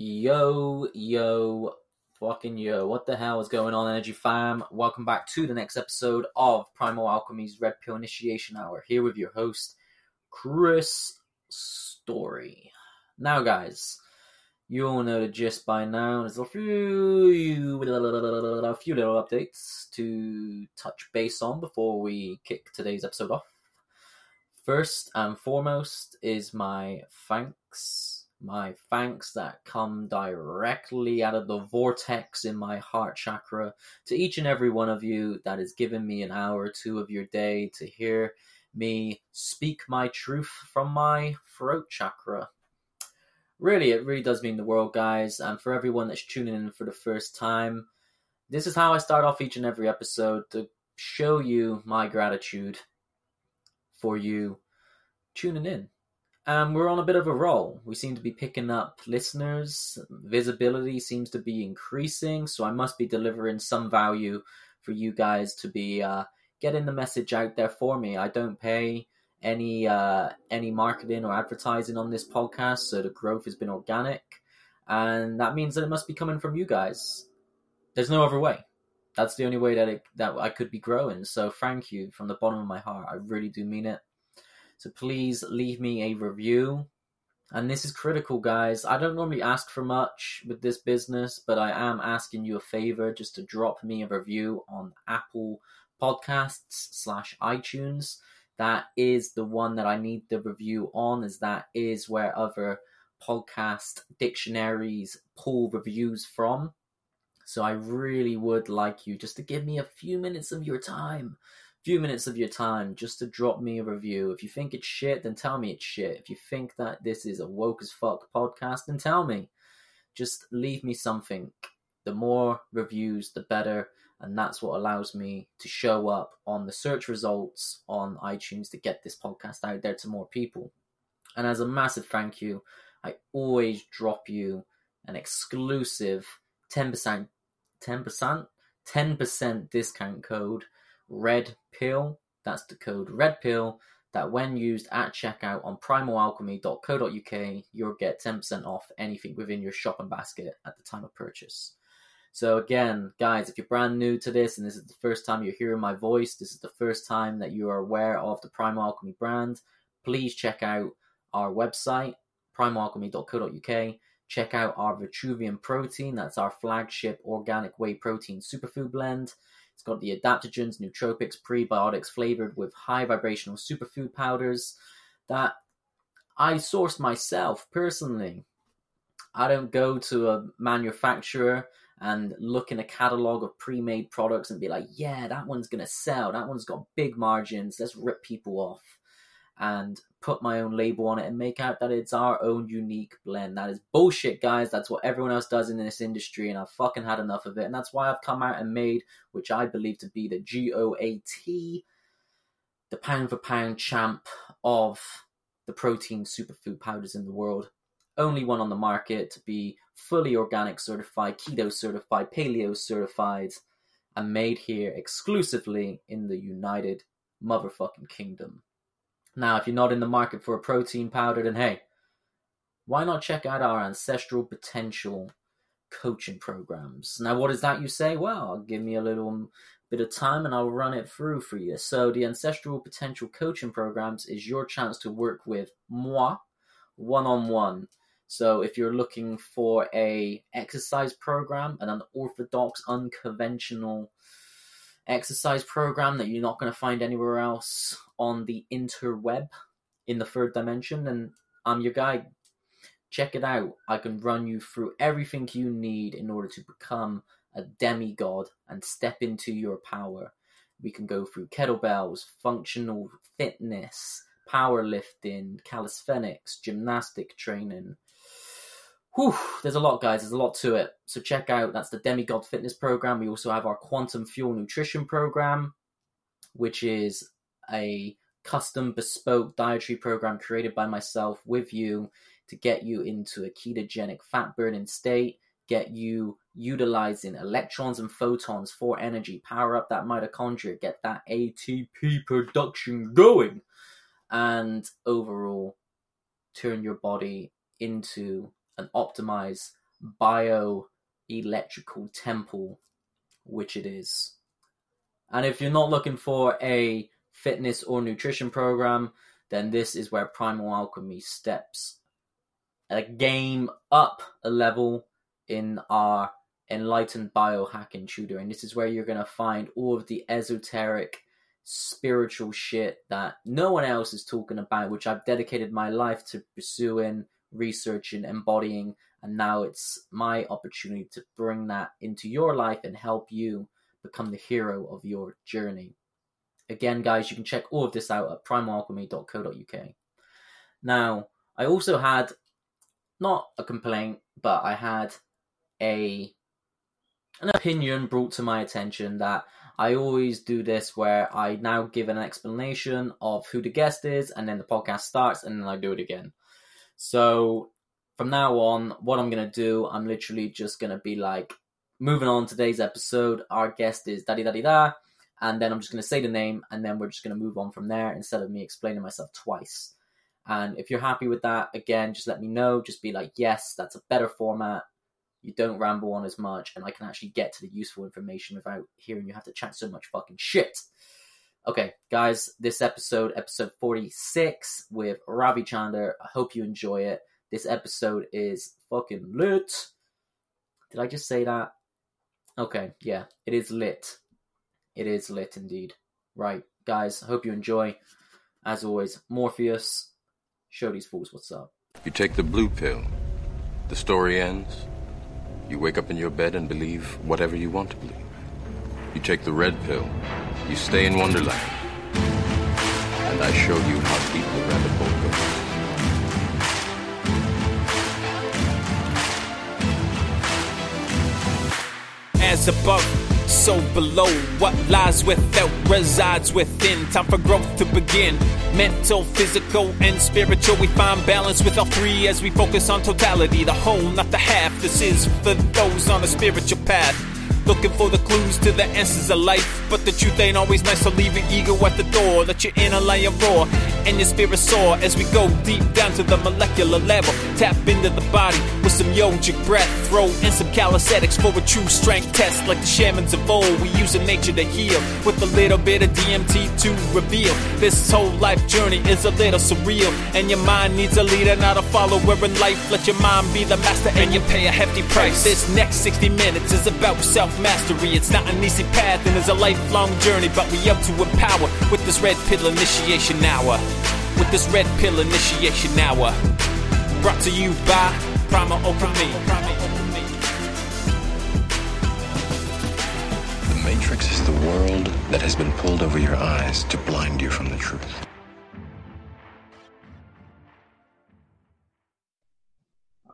Yo, yo, fucking yo. What the hell is going on, Energy Fam? Welcome back to the next episode of Primal Alchemy's Red Pill Initiation Hour. Here with your host, Chris Storey. Now, guys, you all know the gist by now. There's a few, a few little updates to touch base on before we kick today's episode off. First and foremost is my thanks my thanks that come directly out of the vortex in my heart chakra to each and every one of you that has given me an hour or two of your day to hear me speak my truth from my throat chakra. Really, it really does mean the world, guys. And for everyone that's tuning in for the first time, this is how I start off each and every episode to show you my gratitude for you tuning in um, we're on a bit of a roll. We seem to be picking up listeners. Visibility seems to be increasing, so I must be delivering some value for you guys to be uh, getting the message out there for me. I don't pay any uh, any marketing or advertising on this podcast, so the growth has been organic, and that means that it must be coming from you guys. There's no other way. That's the only way that it, that I could be growing. So thank you from the bottom of my heart. I really do mean it. So please leave me a review. And this is critical, guys. I don't normally ask for much with this business, but I am asking you a favor just to drop me a review on Apple Podcasts slash iTunes. That is the one that I need the review on, as that is where other podcast dictionaries pull reviews from. So I really would like you just to give me a few minutes of your time few minutes of your time just to drop me a review. If you think it's shit, then tell me it's shit. If you think that this is a woke as fuck podcast, then tell me. Just leave me something. The more reviews, the better. And that's what allows me to show up on the search results on iTunes to get this podcast out there to more people. And as a massive thank you, I always drop you an exclusive 10%, 10%, 10% discount code red pill. That's the code red pill. That when used at checkout on primalalchemy.co.uk, you'll get 10% off anything within your shopping basket at the time of purchase. So again, guys, if you're brand new to this and this is the first time you're hearing my voice, this is the first time that you are aware of the Primal Alchemy brand, please check out our website, primalalchemy.co.uk. Check out our Vitruvian protein, that's our flagship organic whey protein superfood blend. It's got the adaptogens, nootropics, prebiotics flavored with high vibrational superfood powders that I sourced myself personally. I don't go to a manufacturer and look in a catalog of pre-made products and be like, yeah, that one's gonna sell. That one's got big margins. Let's rip people off and put my own label on it and make out that it's our own unique blend. That is bullshit, guys. That's what everyone else does in this industry, and I've fucking had enough of it. And that's why I've come out and made, which I believe to be the GOAT, the pound for pound champ of the protein superfood powders in the world. Only one on the market to be fully organic certified, keto certified, paleo certified, and made here exclusively in the United motherfucking Kingdom. Now, if you're not in the market for a protein powder, then hey, why not check out our ancestral potential coaching programs? Now, what is that you say? Well, give me a little bit of time and I'll run it through for you. So, the ancestral potential coaching programs is your chance to work with moi one on one. So, if you're looking for a exercise program, and an orthodox, unconventional exercise program that you're not going to find anywhere else on the interweb in the third dimension, and I'm your guy. Check it out. I can run you through everything you need in order to become a demigod and step into your power. We can go through kettlebells, functional fitness, powerlifting, calisthenics, gymnastic training, Whew, there's a lot, guys. There's a lot to it. So check out that's the Demigod Fitness Program. We also have our Quantum Fuel Nutrition Program, which is a custom bespoke dietary program created by myself with you to get you into a ketogenic fat burning state, get you utilizing electrons and photons for energy, power up that mitochondria, get that ATP production going, and overall turn your body into an optimized bioelectrical temple, which it is. And if you're not looking for a fitness or nutrition program, then this is where Primal Alchemy steps a game up a level in our enlightened biohacking And This is where you're going to find all of the esoteric spiritual shit that no one else is talking about, which I've dedicated my life to pursuing, researching, embodying, and now it's my opportunity to bring that into your life and help you become the hero of your journey. Again, guys, you can check all of this out at primalalchemy.co.uk. Now, I also had not a complaint, but I had a an opinion brought to my attention that I always do this where I now give an explanation of who the guest is and then the podcast starts and then I do it again. So from now on, what I'm gonna do, I'm literally just gonna be like moving on today's episode. Our guest is da da da and then I'm just gonna say the name and then we're just gonna move on from there instead of me explaining myself twice. And if you're happy with that, again, just let me know. Just be like, yes, that's a better format you don't ramble on as much, and I can actually get to the useful information without hearing you have to chat so much fucking shit. Okay, guys, this episode, episode 46 with Ravi Chander. I hope you enjoy it. This episode is fucking lit. Did I just say that? Okay, yeah, it is lit. It is lit indeed. Right, guys, hope you enjoy. As always, Morpheus, show these fools what's up. You take the blue pill, the story ends. You wake up in your bed and believe whatever you want to believe. You take the red pill. You stay in Wonderland. And I show you how deep the rabbit hole goes. as above, so below. What lies without resides within. Time for growth to begin. Mental, physical, and spiritual. We find balance with all three as we focus on totality, the whole, not the half. This is for those on a spiritual path. Looking for the clues to the answers of life. But the truth ain't always nice, so leave your ego at the door. Let your inner lion roar and your spirit soar as we go deep down to the molecular level. Tap into the body with some yogic breath. Throw in some calisthenics for a true strength test. Like the shamans of old, we use nature to heal with a little bit of DMT to reveal. This whole life journey is a little surreal, and your mind needs a leader, not a follower in life. Let your mind be the master, and you pay a hefty price. This next 60 minutes is about self mastery. It's not an easy path, and it's a lifelong journey, but we up to empower with this red pill initiation hour. With this red pill initiation hour. Brought to you by Primal Open Me. The Matrix is the world that has been pulled over your eyes to blind you from the truth.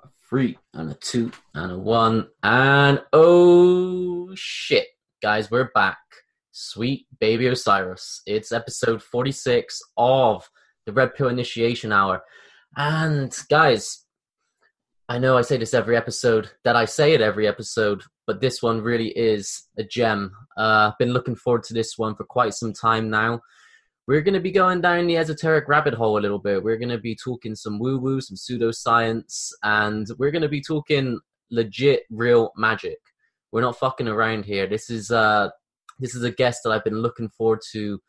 A Three and a two and a one and oh shit, guys, we're back. Sweet baby Osiris. It's episode 46 of the Red Pill Initiation Hour. And guys, I know I say this every episode, that I say it every episode, but this one really is a gem. Uh, I've been looking forward to this one for quite some time now. We're going to be going down the esoteric rabbit hole a little bit. We're going to be talking some woo woo, some pseudoscience, and we're going to be talking legit, real magic. We're not fucking around here. This is uh, this is a guest that I've been looking forward to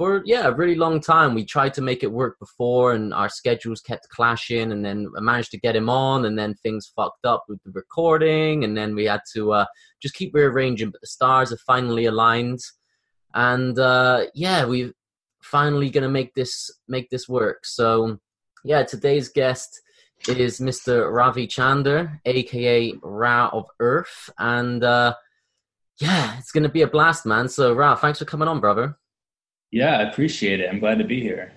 for yeah a really long time. We tried to make it work before, and our schedules kept clashing. And then I managed to get him on, and then things fucked up with the recording, and then we had to uh, just keep rearranging. But the stars have finally aligned, and uh, yeah, we're finally gonna make this make this work. So yeah, today's guest is Mr. Ravi Chander, aka Ra of Earth, and uh, yeah, it's gonna be a blast, man. So Ra, thanks for coming on, brother. Yeah, I appreciate it. I'm glad to be here.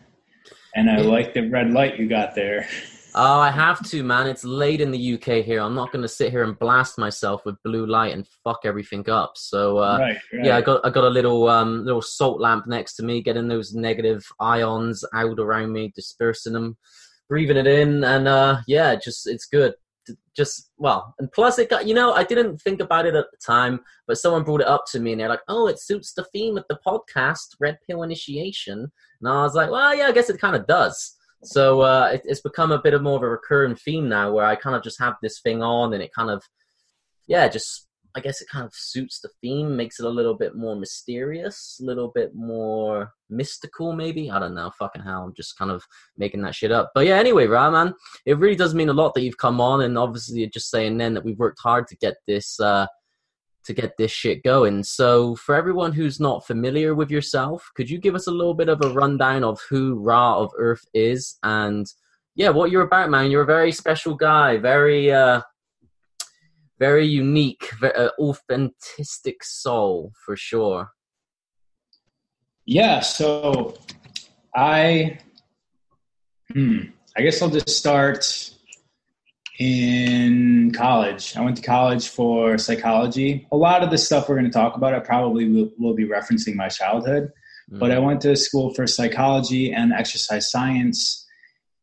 And I like the red light you got there. Oh, I have to, man. It's late in the UK here. I'm not going to sit here and blast myself with blue light and fuck everything up. So, uh, right, right. yeah, I got I got a little um, little salt lamp next to me, getting those negative ions out around me, dispersing them, breathing it in, and uh, yeah, just it's good. Just well, and plus it got you know I didn't think about it at the time, but someone brought it up to me, and they're like, "Oh, it suits the theme of the podcast, Red Pill Initiation," and I was like, "Well, yeah, I guess it kind of does." So uh, it, it's become a bit of more of a recurring theme now, where I kind of just have this thing on, and it kind of, yeah, just I guess it kind of suits the theme, makes it a little bit more mysterious, a little bit more mystical, maybe. I don't know. Fucking hell, I'm just kind of making that shit up. But yeah, anyway, right, man, it really does mean a lot that you've come on, and obviously, just saying then that we've worked hard to get this. Uh, to get this shit going. So, for everyone who's not familiar with yourself, could you give us a little bit of a rundown of who Ra of Earth is and yeah, what you're about, man? You're a very special guy, very uh very unique, very, uh, authentic soul for sure. Yeah, so I hmm, I guess I'll just start in college. I went to college for psychology. A lot of the stuff we're going to talk about, I probably will, will be referencing my childhood. Mm. But I went to school for psychology and exercise science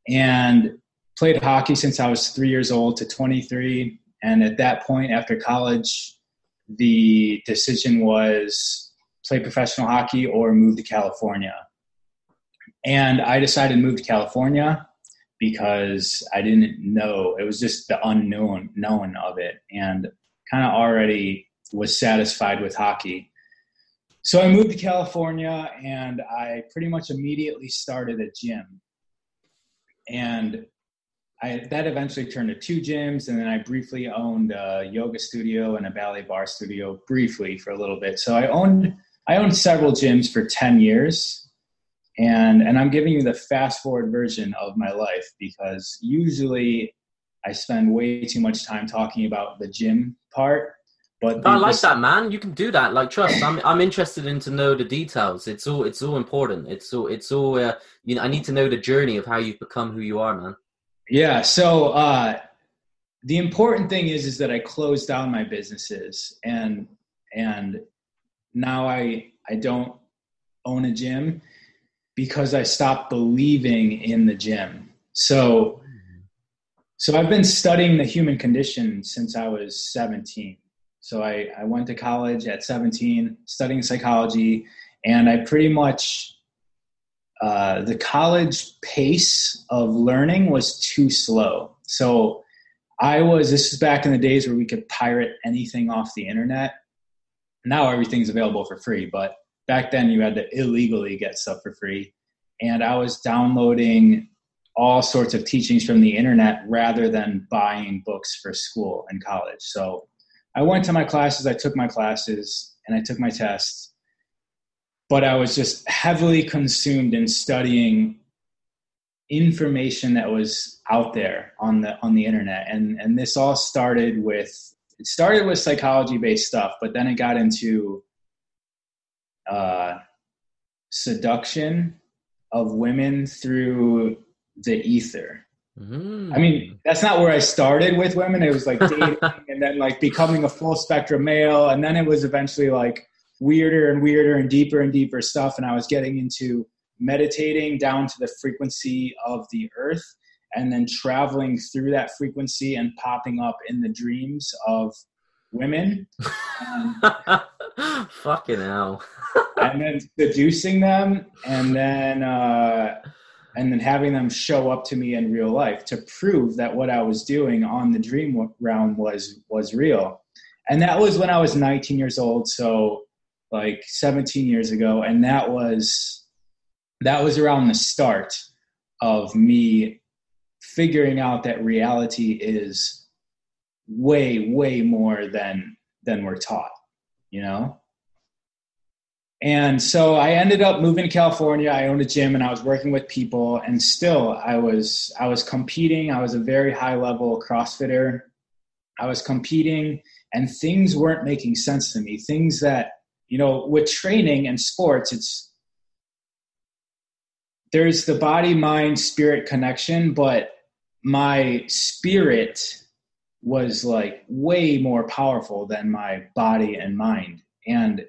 and played hockey since I was three years old to 23. And at that point, after college, the decision was play professional hockey or move to California. And I decided to move to California because I didn't know. It was just the unknown known of it, and kind of already was satisfied with hockey. So I moved to California, and I pretty much immediately started a gym, and I, that eventually turned to two gyms, and then I briefly owned a yoga studio and a ballet barre studio briefly for a little bit. So I owned I owned several gyms for ten years, and and i'm giving you the fast forward version of my life because usually i spend way too much time talking about the gym part but i like that man. You can do that. Like trust i'm i'm interested in to know the details. It's all it's all important. It's all it's all uh, you know i need to know the journey of how you've become who you are man yeah so uh the important thing is is that i closed down my businesses and and now i i don't own a gym because I stopped believing in the gym. So, so I've been studying the human condition since I was 17. So I, I went to college at 17, studying psychology, and I pretty much uh, the college pace of learning was too slow. So I was, this is back in the days where we could pirate anything off the internet. Now everything's available for free, but back then you had to illegally get stuff for free and i was downloading all sorts of teachings from the internet rather than buying books for school and college so i went to my classes i took my classes and i took my tests but i was just heavily consumed in studying information that was out there on the on the internet and and this all started with it started with psychology based stuff but then it got into uh, seduction of women through the ether. Mm. I mean, that's not where I started with women. It was like dating and then like becoming a full spectrum male. And then it was eventually like weirder and weirder and deeper and deeper stuff. And I was getting into meditating down to the frequency of the earth and then traveling through that frequency and popping up in the dreams of women. Fucking hell. and then seducing them and then uh, and then having them show up to me in real life to prove that what I was doing on the dream realm was was real. And that was when I was 19 years old, so like 17 years ago and that was that was around the start of me figuring out that reality is way way more than than we're taught you know? And so i ended up moving to california. I owned a gym and i was working with people and still i was i was competing. I was a very high level crossfitter. I was competing and things weren't making sense to me. Things that you know with training and sports it's there's the body mind spirit connection but my spirit was like way more powerful than my body and mind. And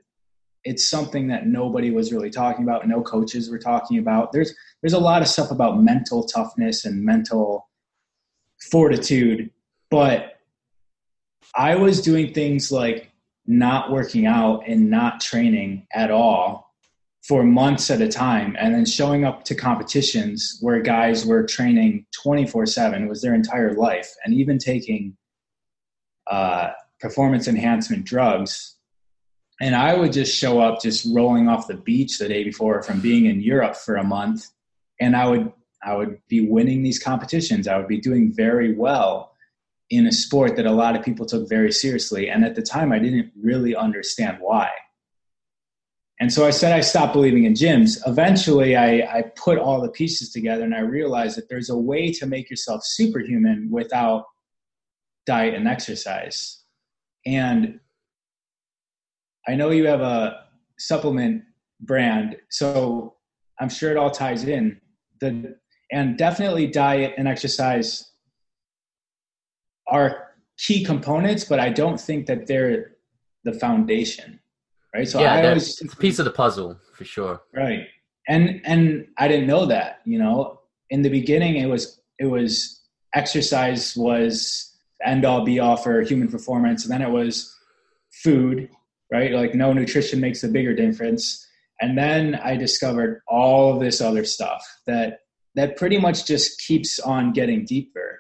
it's something that nobody was really talking about. No coaches were talking about. There's there's a lot of stuff about mental toughness and mental fortitude, but I was doing things like not working out and not training at all for months at a time and then showing up to competitions where guys were training 24 7 was their entire life and even taking uh, performance enhancement drugs. And i would just show up just rolling off the beach the day before from being in europe for a month and i would i would be winning these competitions. I would be doing very well in a sport that a lot of people took very seriously and at the time i didn't really understand why and so I said I stopped believing in gyms. Eventually, I, I put all the pieces together and I realized that there's a way to make yourself superhuman without diet and exercise. And I know you have a supplement brand, so I'm sure it all ties in. The and definitely diet and exercise are key components, but I don't think that they're the foundation right? So yeah, I always, it's a piece of the puzzle for sure. Right. And and I didn't know that, you know. In the beginning it was it was exercise was end all be all for human performance, and then it was food, right? Like no nutrition makes a bigger difference. And then I discovered all this other stuff that that pretty much just keeps on getting deeper.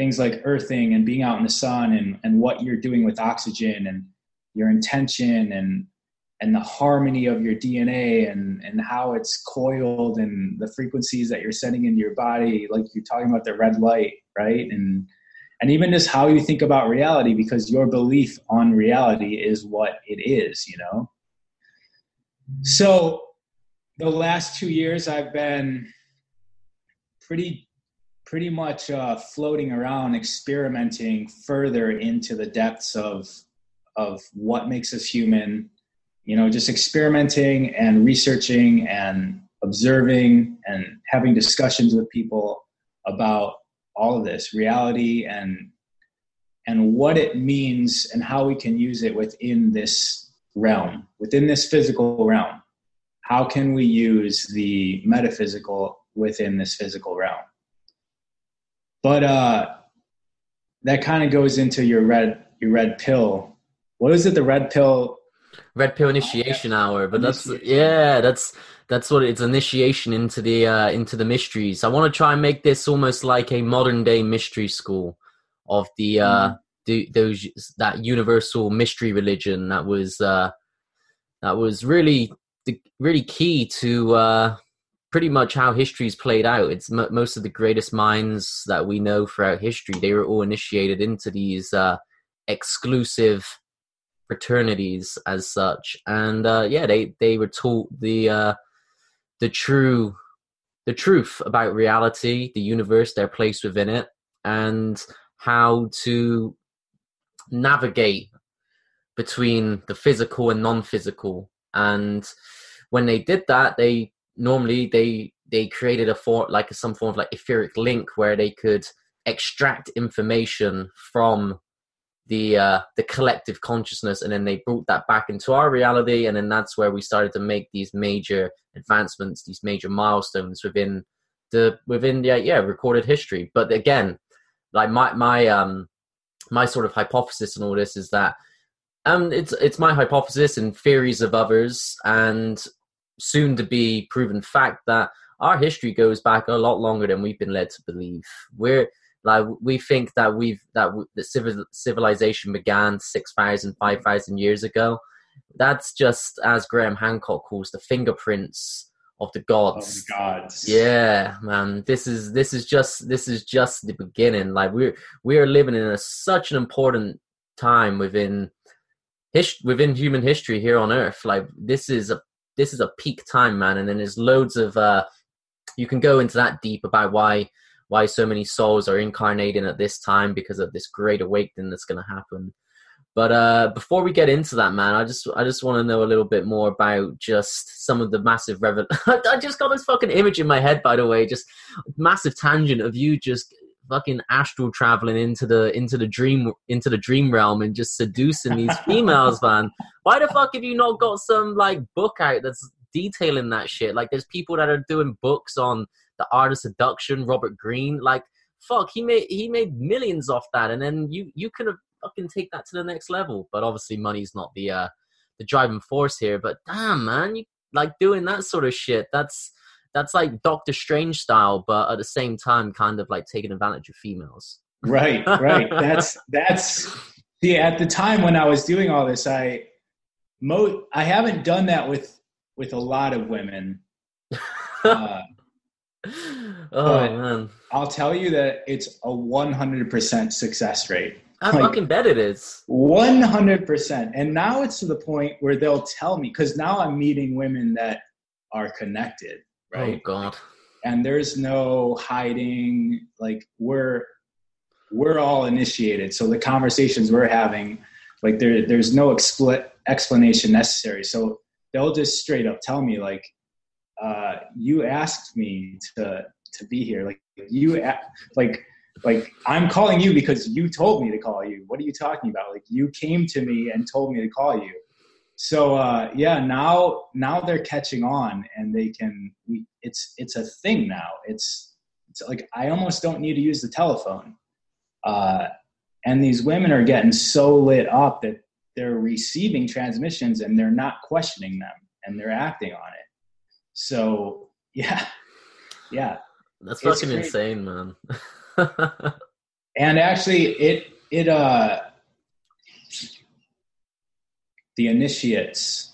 Things like earthing and being out in the sun and, and what you're doing with oxygen and your intention and and the harmony of your DNA and, and how it's coiled and the frequencies that you're sending into your body, like you're talking about the red light, right? And and even just how you think about reality, because your belief on reality is what it is, you know. So the last two years I've been pretty pretty much uh, floating around experimenting further into the depths of of what makes us human. You know just experimenting and researching and observing and having discussions with people about all of this reality and and what it means and how we can use it within this realm within this physical realm. How can we use the metaphysical within this physical realm but uh that kind of goes into your red your red pill what is it the red pill Red Pill Initiation Hour, but that's yeah, that's that's what it's initiation into the uh, into the mysteries. I want to try and make this almost like a modern day mystery school of the uh, mm. the, those that universal mystery religion that was uh, that was really the, really key to uh, pretty much how history's played out. It's m- most of the greatest minds that we know throughout history. They were all initiated into these uh, exclusive fraternities as such, and uh, yeah, they they were taught the uh, the true the truth about reality, the universe, their place within it, and how to navigate between the physical and non-physical. And when they did that, they normally they they created a form like some form of like etheric link where they could extract information from the uh, the collective consciousness, and then they brought that back into our reality, and then that's where we started to make these major advancements, these major milestones within the within the yeah recorded history. But again, like my my um my sort of hypothesis and all this is that um it's it's my hypothesis and theories of others, and soon to be proven fact that our history goes back a lot longer than we've been led to believe. We're like we think that we've that the civil, civilization began 6,000, 5,000 years ago. That's just as Graham Hancock calls the fingerprints of the gods. Of the gods. Yeah, man. This is this is just this is just the beginning. Like we're we are living in a, such an important time within his, within human history here on Earth. Like this is a this is a peak time, man. And then there's loads of uh, you can go into that deep about why why so many souls are incarnating at this time because of this great awakening that's going to happen. But uh, before we get into that, man, I just I just want to know a little bit more about just some of the massive revel. I just got this fucking image in my head, by the way, just massive tangent of you just fucking astral traveling into the into the dream into the dream realm and just seducing these females, man. Why the fuck have you not got some like book out that's detailing that shit? Like, there's people that are doing books on the art of seduction, Robert Greene. Like, fuck, he made he made millions off that, and then you you could have fucking take that to the next level. But obviously, money's not the uh the driving force here. But damn, man, you like doing that sort of shit. That's that's like Doctor Strange style, but at the same time, kind of like taking advantage of females. Right, right. that's that's see. At the time when I was doing all this, I mo I haven't done that with with a lot of women. Uh, oh man, I'll tell you that it's a 100% success rate. I Like- fucking bet it is. 100%. And now it's to the point where they'll tell me because now I'm meeting women that are connected, right? Oh god. and there's no hiding like we're we're all initiated. So the conversations we're having like there there's no expl- explanation necessary. So they'll just straight up tell me like uh you asked me to to be here. Like you a- like like i'm calling you because you told me to call you. What are you talking about? Like you came to me and told me to call you so uh yeah now now they're catching on and they can we, it's it's a thing now. It's it's like i almost don't need to use the telephone. Uh and these women are getting so lit up that they're receiving transmissions and they're not questioning them and they're acting on it. So yeah yeah. That's It's fucking insane, man. and actually it it uh the initiates.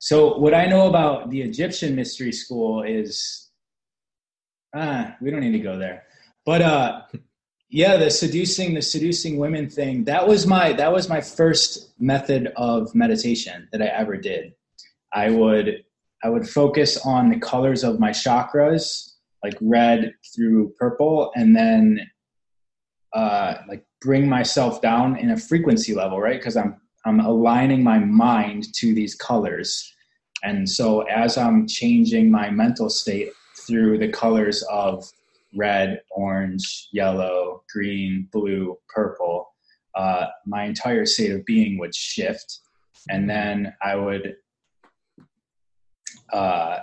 So what i know about the egyptian mystery school is ah we don't need to go there. But uh yeah the seducing the seducing women thing that was my that was my first method of meditation that i ever did. I would i would focus on the colors of my chakras like red through purple and then uh, like bring myself down in a frequency level, right? Because I'm I'm aligning my mind to these colors, and so as I'm changing my mental state through the colors of red, orange, yellow, green, blue, purple, uh, my entire state of being would shift, and then I would uh,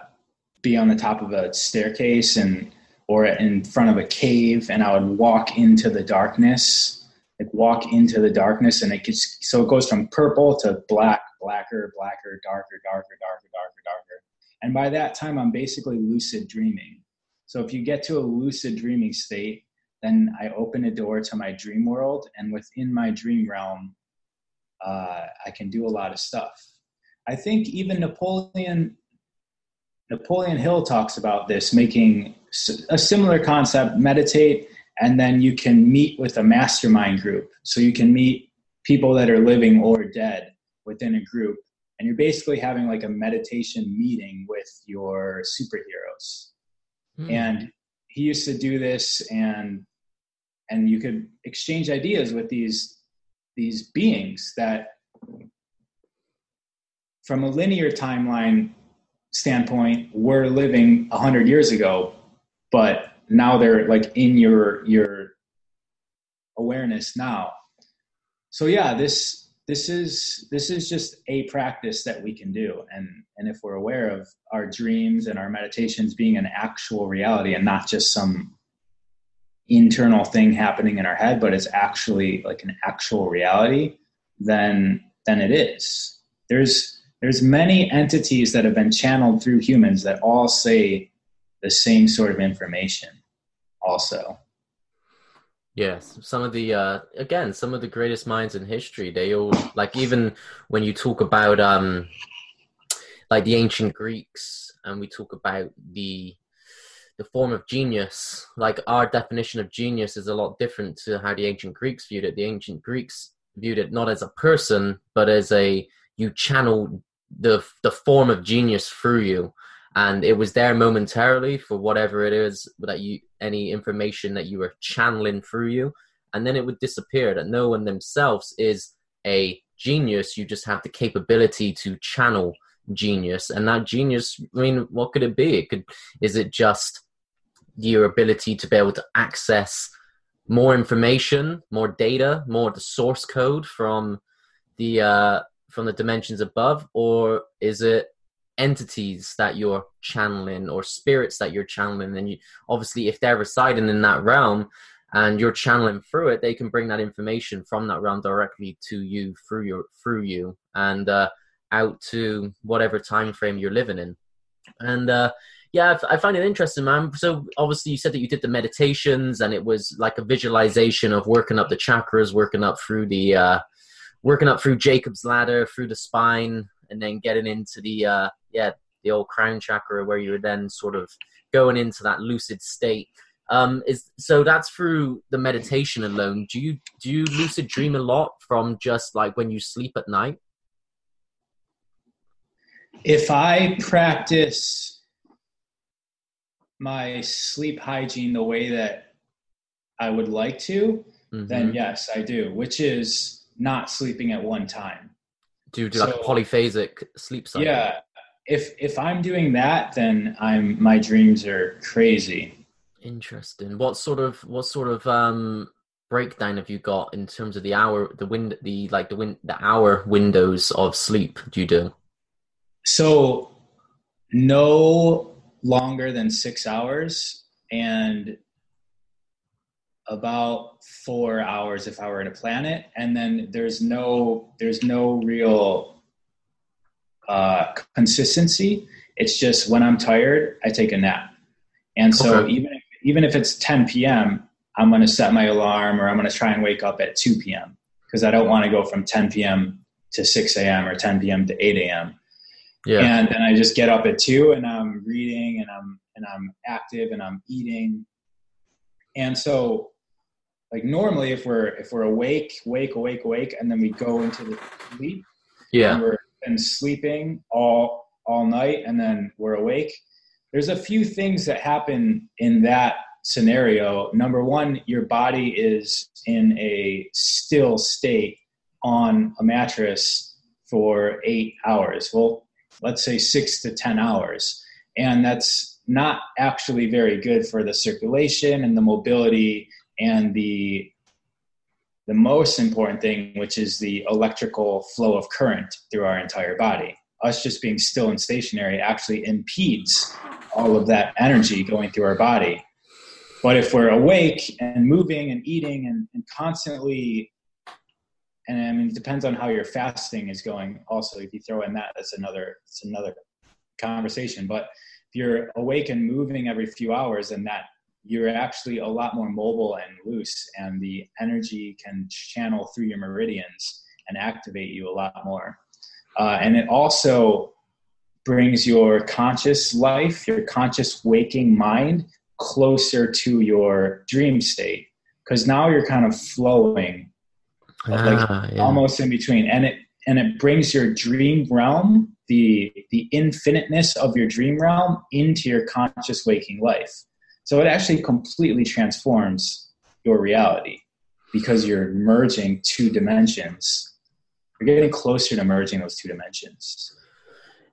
be on the top of a staircase and or in front of a cave and I would walk into the darkness, like walk into the darkness and it gets, so it goes from purple to black, blacker, blacker, darker, darker, darker, darker, darker. And by that time, I'm basically lucid dreaming. So if you get to a lucid dreaming state, then I open a door to my dream world and within my dream realm, uh, I can do a lot of stuff. I think even Napoleon Napoleon Hill talks about this, making a similar concept, meditate, and then you can meet with a mastermind group. So you can meet people that are living or dead within a group. And you're basically having like a meditation meeting with your superheroes. Hmm. And he used to do this and and you could exchange ideas with these these beings that from a linear timeline standpoint were living 100 years ago but now they're like in your your awareness now. So yeah this this is this is just a practice that we can do. And and if we're aware of our dreams and our meditations being an actual reality and not just some internal thing happening in our head but it's actually like an actual reality then then it is. There's there's many entities that have been channeled through humans that all say the same sort of information also Yes, some of the uh again, some of the greatest minds in history, they all like even when you talk about um like the ancient Greeks and we talk about the the form of genius, like our definition of genius is a lot different to how the ancient Greeks viewed it. The ancient Greeks viewed it not as a person, but as a you channel the the form of genius through you and it was there momentarily for whatever it is that you any information that you were channeling through you. And then it would disappear. That no one themselves is a genius. You just have the capability to channel genius. And that genius i mean what could it be? It could is it just your ability to be able to access more information more data more the source code from the uh from the dimensions above? Or is it entities that you're channeling or spirits that you're channeling and you obviously if they're residing in that realm and you're channeling through it they can bring that information from that realm directly to you through your through you and uh, out to whatever time frame you're living in And uh, yeah, I find it interesting, man. So obviously, you said that you did the meditations, and it was like a visualization of working up the chakras, working up through the, uh, working up through Jacob's ladder, through the spine, and then getting into the, uh, yeah, the old crown chakra, where you were then sort of going into that lucid state. Um, is so that's through the meditation alone. Do you do you lucid dream a lot from just like when you sleep at night? If I practice my sleep hygiene the way that I would like to, mm-hmm. then yes, I do, which is not sleeping at one time. Do do so, like a polyphasic sleep cycle? Yeah. If if I'm doing that, then I'm my dreams are crazy. Interesting. What sort of what sort of um breakdown have you got in terms of the hour the wind the like the wind the hour windows of sleep do you do? So no longer than six hours and about four hours if I were to plan it. And then there's no there's no real uh, consistency. It's just when I'm tired, I take a nap. And so okay. even if, even if it's 10 p.m., I'm going to set my alarm or I'm going to try and wake up at 2 p.m. because I don't want to go from 10 p.m. to 6 a.m. or 10 p.m. to 8 a.m. Yeah. And then I just get up at two and I'm reading and I'm and I'm active and I'm eating. And so like normally if we're if we're awake, wake, awake, awake, and then we go into the sleep. Yeah. And we're and sleeping all all night and then we're awake. There's a few things that happen in that scenario. Number one, your body is in a still state on a mattress for eight hours. Well, let's say six to 10 hours. And that's not actually very good for the circulation and the mobility and the the most important thing, which is the electrical flow of current through our entire body. Us just being still and stationary actually impedes all of that energy going through our body. But if we're awake and moving and eating and, and constantly and I mean, it depends on how your fasting is going. Also, if you throw in that, that's another it's another conversation. But if you're awake and moving every few hours, and that you're actually a lot more mobile and loose, and the energy can channel through your meridians and activate you a lot more. Uh, and it also brings your conscious life, your conscious waking mind, closer to your dream state because now you're kind of flowing like ah, yeah. almost in between and it and it brings your dream realm the the infiniteness of your dream realm into your conscious waking life so it actually completely transforms your reality because you're merging two dimensions you're getting closer to merging those two dimensions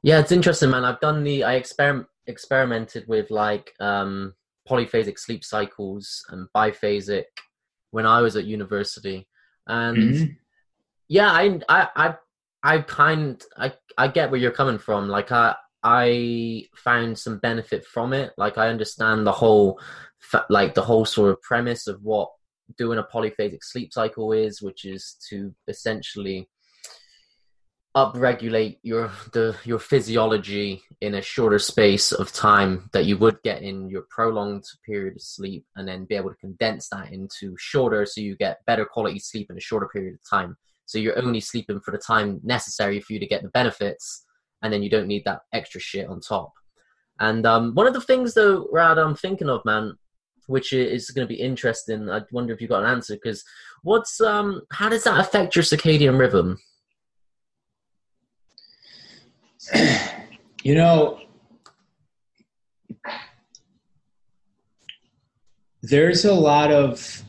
yeah it's interesting man i've done the i experiment experimented with like um polyphasic sleep cycles and biphasic when i was at university and mm-hmm. yeah, I, I, I, I kind, I, I get where you're coming from. Like I, I found some benefit from it. Like I understand the whole, like the whole sort of premise of what doing a polyphasic sleep cycle is, which is to essentially upregulate your the your physiology in a shorter space of time that you would get in your prolonged period of sleep and then be able to condense that into shorter so you get better quality sleep in a shorter period of time so you're only sleeping for the time necessary for you to get the benefits and then you don't need that extra shit on top. And um, one of the things though Rad I'm thinking of man which is going to be interesting I wonder if you got an answer because what's um how does that affect your circadian rhythm? You know, there's a lot of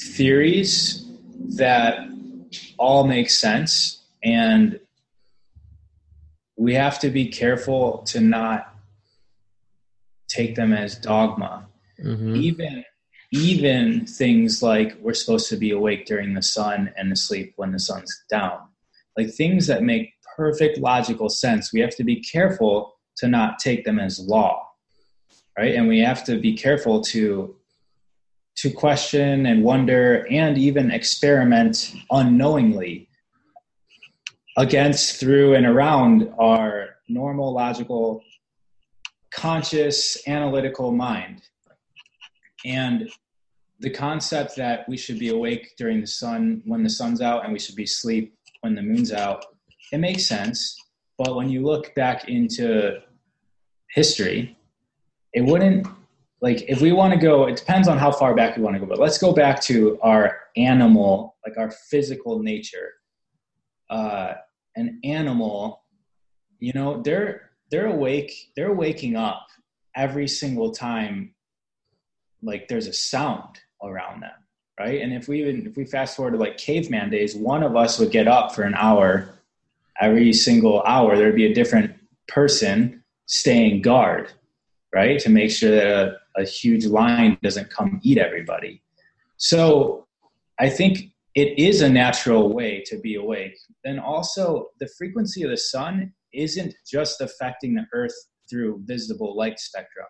theories that all make sense and we have to be careful to not take them as dogma mm-hmm. even even things like we're supposed to be awake during the sun and asleep when the sun's down like things that make perfect logical sense, we have to be careful to not take them as law, right? And we have to be careful to to question and wonder and even experiment unknowingly against, through, and around our normal, logical, conscious, analytical mind. And the concept that we should be awake during the sun when the sun's out and we should be asleep when the moon's out, it makes sense. But when you look back into history, it wouldn't like if we want to go it depends on how far back we want to go but let's go back to our animal like our physical nature uh an animal you know they're they're awake they're waking up every single time like there's a sound around them right? And if we even if we fast forward to like caveman days one of us would get up for an hour every single hour. There'd be a different person staying guard right? To make sure that a, a huge line doesn't come eat everybody. So i think it is a natural way to be awake then also the frequency of the sun isn't just affecting the earth through visible light spectrum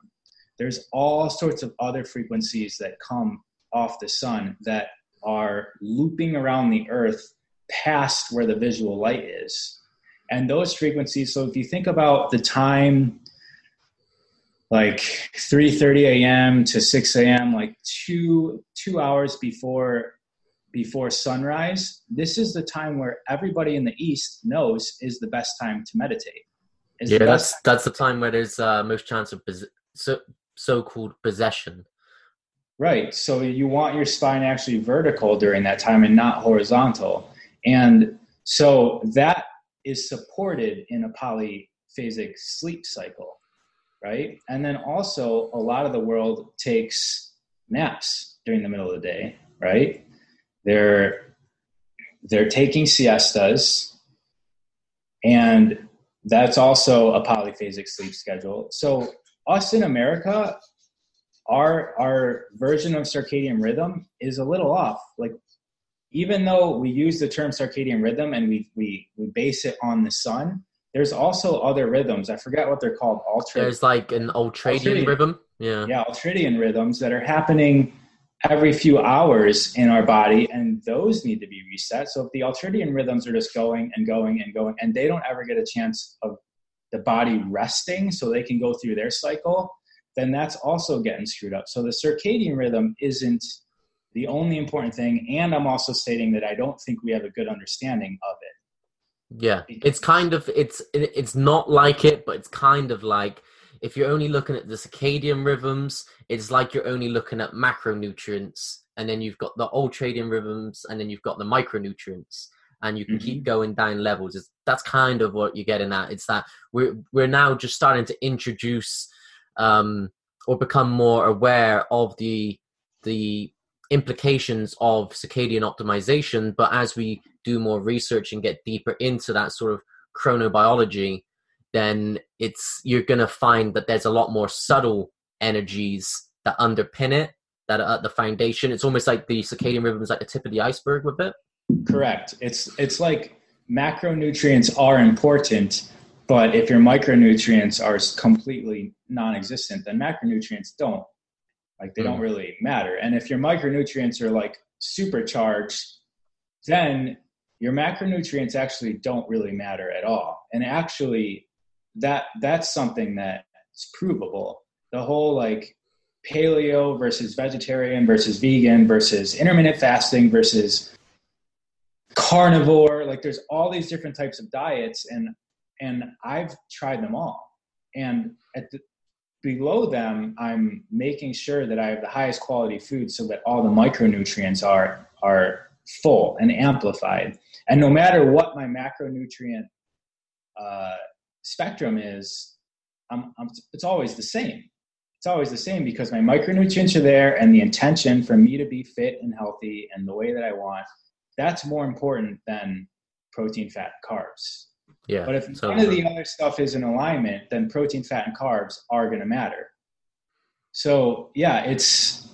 there's all sorts of other frequencies that come off the sun that are looping around the earth past where the visual light is and those frequencies so if you think about the time like 3:30 a.m. to 6 a.m. like two two hours before before sunrise this is the time where everybody in the east knows is the best time to meditate is yeah that's that's the time where there's uh, most chance of pos- so so-called possession Right. So you want your spine actually vertical during that time and not horizontal. And so that is supported in a polyphasic sleep cycle, right? And then also a lot of the world takes naps during the middle of the day, right? They're they're taking siestas and that's also a polyphasic sleep schedule. So us in America, our our version of circadian rhythm is a little off. Like even though we use the term circadian rhythm and we we we base it on the sun, there's also other rhythms. I forget what they're called. There's like an ultradian Ultradian. rhythm yeah yeah, ultradian rhythms that are happening every few hours in our body, and those need to be reset. So if the ultradian rhythms are just going and going and going, and they don't ever get a chance of the body resting so they can go through their cycle, then that's also getting screwed up. So the circadian rhythm isn't the only important thing, and I'm also stating that I don't think we have a good understanding of it. Yeah, it's kind of it's it's not like it, but it's kind of like if you're only looking at the circadian rhythms, it's like you're only looking at macronutrients, and then you've got the ultradian rhythms, and then you've got the micronutrients, and you can keep going down levels. It's, that's kind of what you're getting at. It's that we're we're now just starting to introduce um, or become more aware of the the implications of circadian optimization but as we do more research and get deeper into that sort of chronobiology then it's you're going to find that there's a lot more subtle energies that underpin it that are at the foundation it's almost like the circadian rhythm is like the tip of the iceberg with it Correct. It's it's like macronutrients are important, but if your micronutrients are completely non-existent, then macronutrients don't. Like they don't hmm. really matter. And if your micronutrients are like supercharged, then your macronutrients actually don't really matter at all. And actually that that's something that's provable. The whole like paleo versus vegetarian versus vegan versus intermittent fasting versus carnivore like there's all these different types of diets and and i've tried them all and at the, below them i'm making sure that i have the highest quality food so that all the micronutrients are are full and amplified and no matter what my macronutrient uh, spectrum is I'm, I'm, it's always the same it's always the same because my micronutrients are there and the intention for me to be fit and healthy and the way that i want that's more important than protein, fat, and carbs. yeah But if so none of the other stuff is in alignment, then protein, fat, and carbs are going to matter. So yeah, it's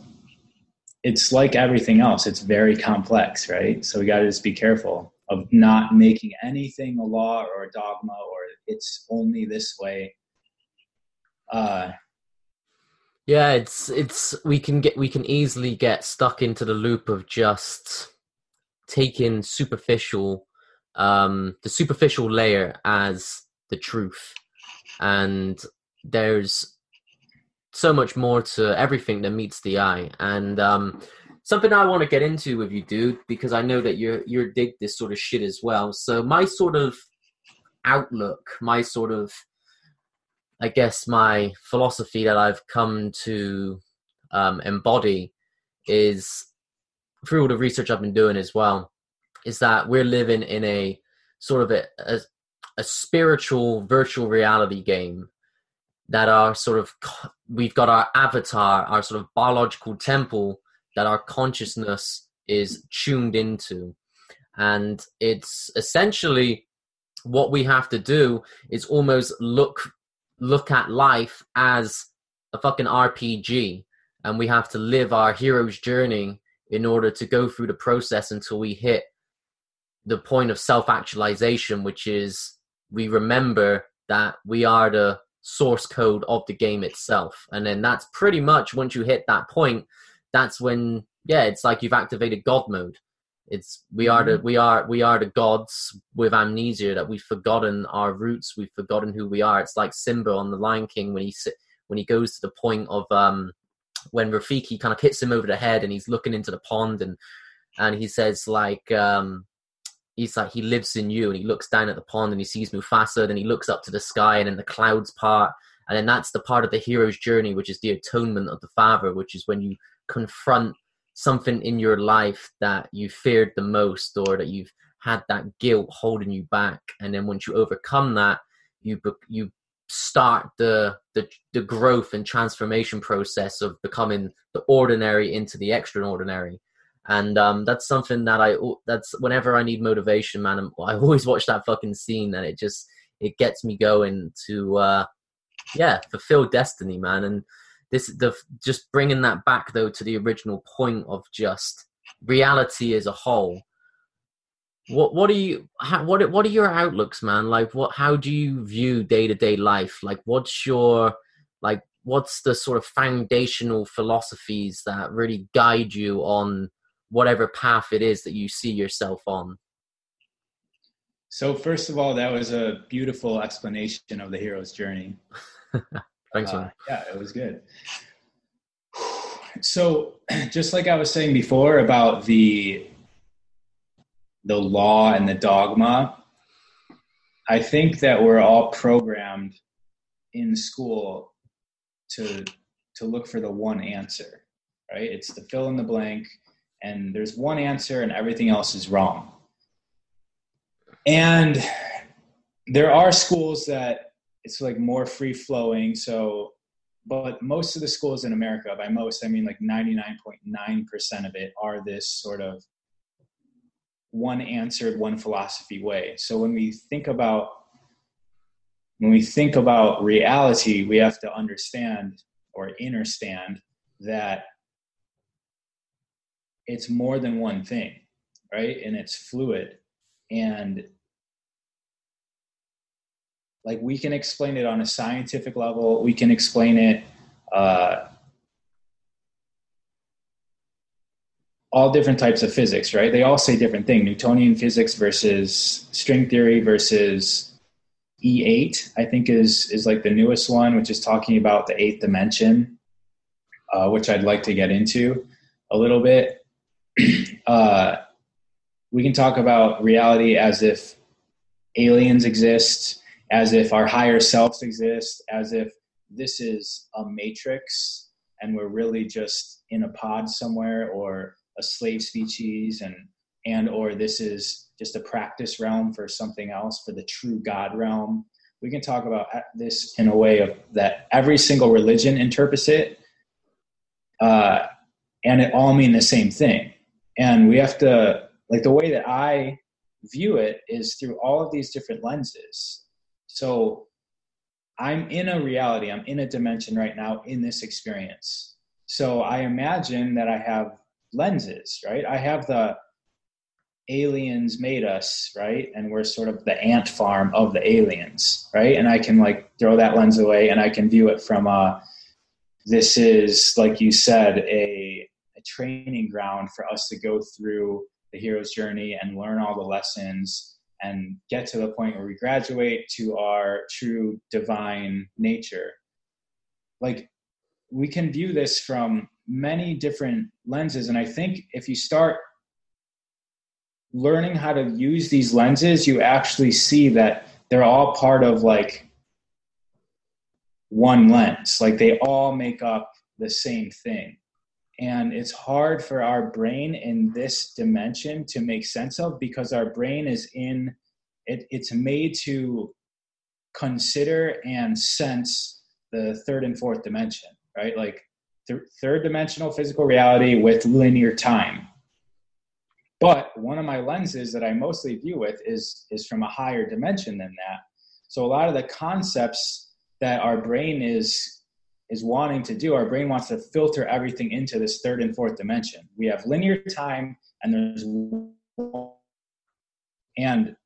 it's like everything else. It's very complex, right? So we got to just be careful of not making anything a law or a dogma or it's only this way. Uh, yeah it's it's we can get we can easily get stuck into the loop of just taking superficial um the superficial layer as the truth and there's so much more to everything that meets the eye. And um, something I want to get into with you, dude, because I know that you're you're dig this sort of shit as well. So my sort of outlook, my sort of, I guess, my philosophy that I've come to um, embody is through all the research I've been doing as well, is that we're living in a sort of a, a, a spiritual virtual reality game that are sort of we've got our avatar, our sort of biological temple that our consciousness is tuned into. And it's essentially what we have to do is almost look look at life as a fucking RPG and we have to live our hero's journey in order to go through the process until we hit the point of self-actualization which is we remember that we are the source code of the game itself and then that's pretty much once you hit that point that's when yeah it's like you've activated god mode. It's we are the mm-hmm. we are we are the gods with amnesia that we've forgotten our roots we've forgotten who we are. It's like simba on the lion king when he when he goes to the point of um when rafiki kind of hits him over the head and he's looking into the pond and and he says like um he's like he lives in you and he looks down at the pond and he sees Mufasa then he looks up to the sky and then the clouds part. And then that's the part of the hero's journey which is the atonement of the father which is when you confront something in your life that you feared the most or that you've had that guilt holding you back and then once you overcome that you you start the the the growth and transformation process of becoming the ordinary into the extraordinary and um, that's something that I that's whenever I need motivation, man. I always watch that fucking scene, and it just it gets me going to uh, yeah fulfill destiny, man. And this the just bringing that back though to the original point of just reality as a whole. What what are you how, what what are your outlooks, man? Like what how do you view day to day life? Like what's your like what's the sort of foundational philosophies that really guide you on whatever path it is that you see yourself on? So, first of all, that was a beautiful explanation of the hero's journey. Thanks, uh, Yeah, it was good. So, just like I was saying before about the the law and the dogma, I think that we're all programmed in school to to look for the one answer, right? It's the fill in the blank and there's one answer and everything else is wrong. And there are schools that it's like more free flowing. So, but most of the schools in America, by most, I mean like 99.9% of it are this sort of one answered, one philosophy way. So when we think about when we think about reality, we have to understand or understand that it's more than one thing, right? And it's fluid. And like we can explain it on a scientific level, we can explain it uh, all different types of physics, right? They all say different thing. Newtonian physics versus string theory versus E8, I think is is like the newest one, which is talking about the eighth dimension, uh, which I'd like to get into a little bit. uh, we can talk about reality as if aliens exist, as if our higher selves exist, as if this is a matrix and we're really just in a pod somewhere or a slave species and and or this is just a practice realm for something else for the true god realm. We can talk about this in a way of that every single religion interprets it uh, and it all mean the same thing. And we have to like the way that i view it is through all of these different lenses so i'm in a reality i'm in a dimension right now in this experience. So i imagine that i have lenses right? I have the aliens made us right? And we're sort of the ant farm of the aliens right? And i can like throw that lens away and i can view it from a this is like you said a a training ground for us to go through the hero's journey and learn all the lessons and get to the point where we graduate to our true divine nature. Like we can view this from many different lenses and i think if you start learning how to use these lenses you actually see that they're all part of like one lens. Like they all make up the same thing and it's hard for our brain in this dimension to make sense of because our brain is in it, it's made to consider and sense the third and fourth dimension right? Like th- third dimensional physical reality with linear time. But one of my lenses that i mostly view with is is from a higher dimension than that. So a lot of the concepts that our brain is is wanting to do. Our brain wants to filter everything into this third and fourth dimension. We have linear time, and there's and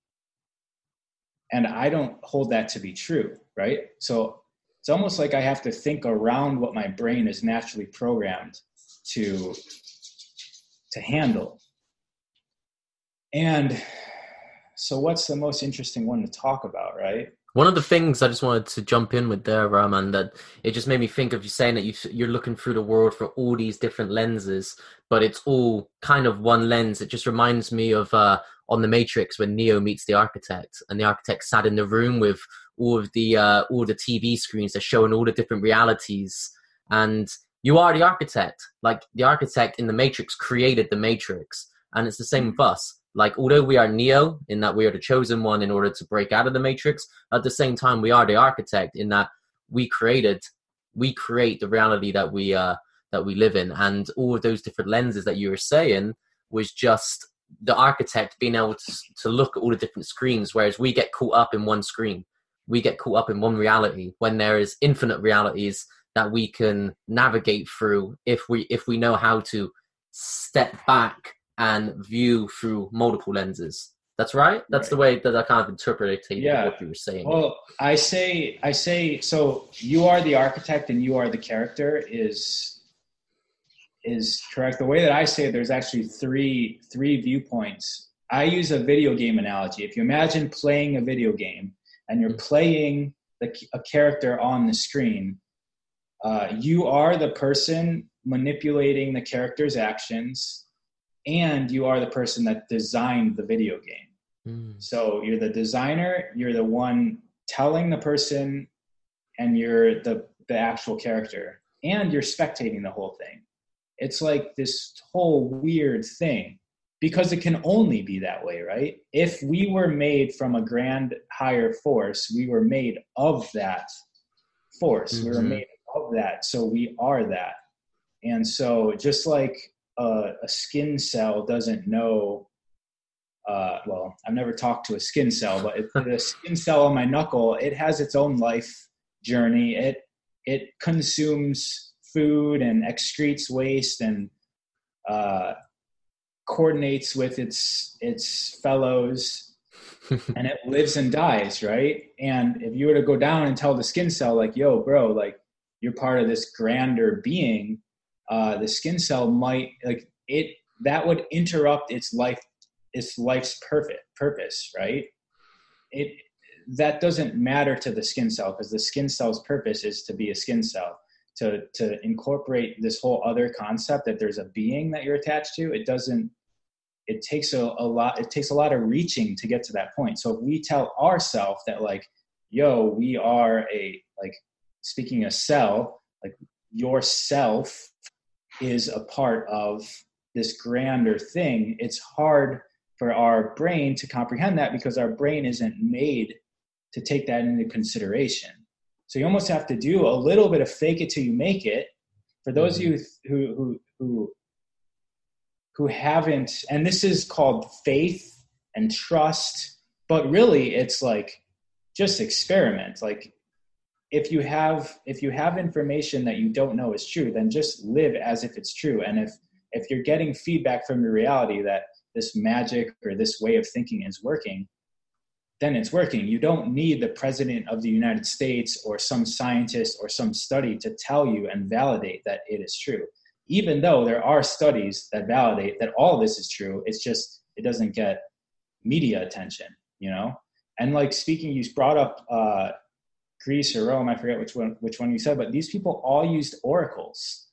and I don't hold that to be true, right? So it's almost like I have to think around what my brain is naturally programmed to to handle. And so what's the most interesting one to talk about, right? One of the things I just wanted to jump in with there, Rahman, that it just made me think of you saying that you, you're looking through the world for all these different lenses, but it's all kind of one lens. It just reminds me of uh, on the Matrix when Neo meets the architect, and the architect sat in the room with all of the uh, all the TV screens that showing all the different realities, and you are the architect. Like the architect in the Matrix created the Matrix, and it's the same with us like although we are neo in that we are the chosen one in order to break out of the matrix at the same time we are the architect in that we created we create the reality that we uh that we live in. And all of those different lenses that you were saying was just the architect being able to, to look at all the different screens whereas we get caught up in one screen. We get caught up in one reality when there is infinite realities that we can navigate through if we if we know how to step back and view through multiple lenses. That's right. That's right. the way that I kind of interpreted yeah. what you were saying. Well, I say, I say, so you are the architect and you are the character is is correct. The way that I say it, there's actually three three viewpoints. I use a video game analogy. If you imagine playing a video game and you're playing the, a character on the screen, uh, you are the person manipulating the character's actions and you are the person that designed the video game. Mm. So you're the designer, you're the one telling the person, and you're the, the actual character, and you're spectating the whole thing. It's like this whole weird thing because it can only be that way, right? If we were made from a grand higher force, we were made of that force. Mm-hmm. We were mm-hmm. made of that. So we are that. And so just like a, a skin cell doesn't know uh, well, I've never talked to a skin cell, but it, the skin cell on my knuckle, it has its own life journey. It it consumes food and excretes waste and uh, coordinates with its its fellows, and it lives and dies, right? And if you were to go down and tell the skin cell, like, "Yo, bro, like you're part of this grander being," uh, the skin cell might like it that would interrupt its life its life's perfect purpose right? It that doesn't matter to the skin cell because the skin cell's purpose is to be a skin cell. To to incorporate this whole other concept that there's a being that you're attached to it doesn't it takes a, a lot it takes a lot of reaching to get to that point. So if we tell ourselves that like yo we are a like speaking a cell like yourself is a part of this grander thing, it's hard for our brain to comprehend that because our brain isn't made to take that into consideration. So you almost have to do a little bit of fake it till you make it. For those mm-hmm. of you who who who who haven't, and this is called faith and trust, but really it's like just experiment. Like if you have if you have information that you don't know is true then just live as if it's true. And if if you're getting feedback from your reality that this magic or this way of thinking is working then it's working. You don't need the president of the united states or some scientist or some study to tell you and validate that it is true. Even though there are studies that validate that all this is true it's just it doesn't get media attention you know. And like speaking, you brought up uh, Greece or Rome. I forget which one which one you said, but these people all used oracles,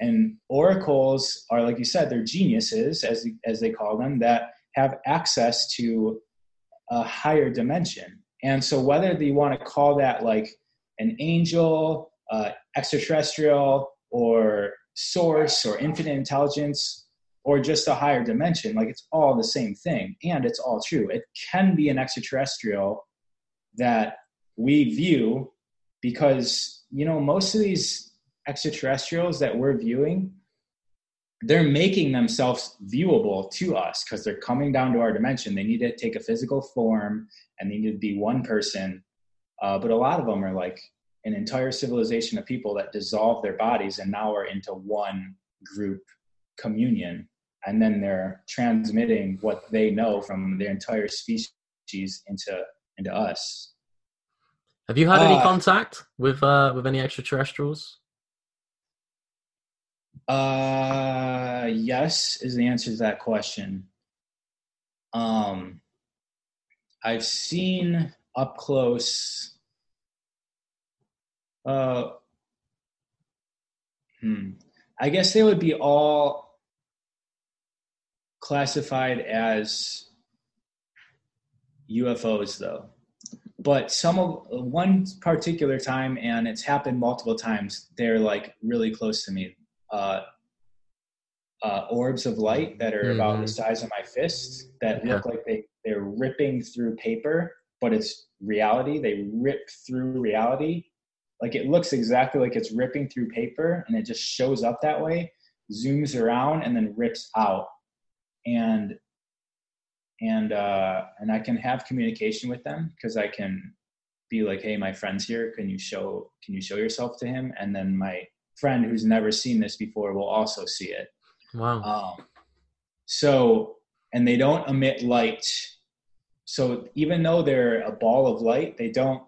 and oracles are like you said, they're geniuses as as they call them that have access to a higher dimension. And so whether you want to call that like an angel, uh, extraterrestrial, or source, or infinite intelligence, or just a higher dimension, like it's all the same thing, and it's all true. It can be an extraterrestrial that we view because you know most of these extraterrestrials that we're viewing they're making themselves viewable to us because they're coming down to our dimension. They need to take a physical form and they need to be one person. Uh, but a lot of them are like an entire civilization of people that dissolve their bodies and now are into one group communion. And then they're transmitting what they know from their entire species into into us have you had any Uh, contact with uh, with any extraterrestrials? Uh, yes, is the answer to that question. Um, I've seen up close. Uh, hmm. I guess they would be all classified as UFOs, though. But some of one particular time, and it's happened multiple times. They're like really close to me uh, uh, orbs of light that are about the Mhm. size of my fist that Yeah. look like they, they're ripping through paper, but it's reality. They rip through reality. Like it looks exactly like it's ripping through paper and it just shows up that way, zooms around, and then rips out. And and uh, and I can have communication with them because I can be like, "Hey, my friend's here. Can you show Can you show yourself to him?" And then my friend who's never seen this before will also see it. Wow. Um, so, and they don't emit light. So even though they're a ball of light, they don't.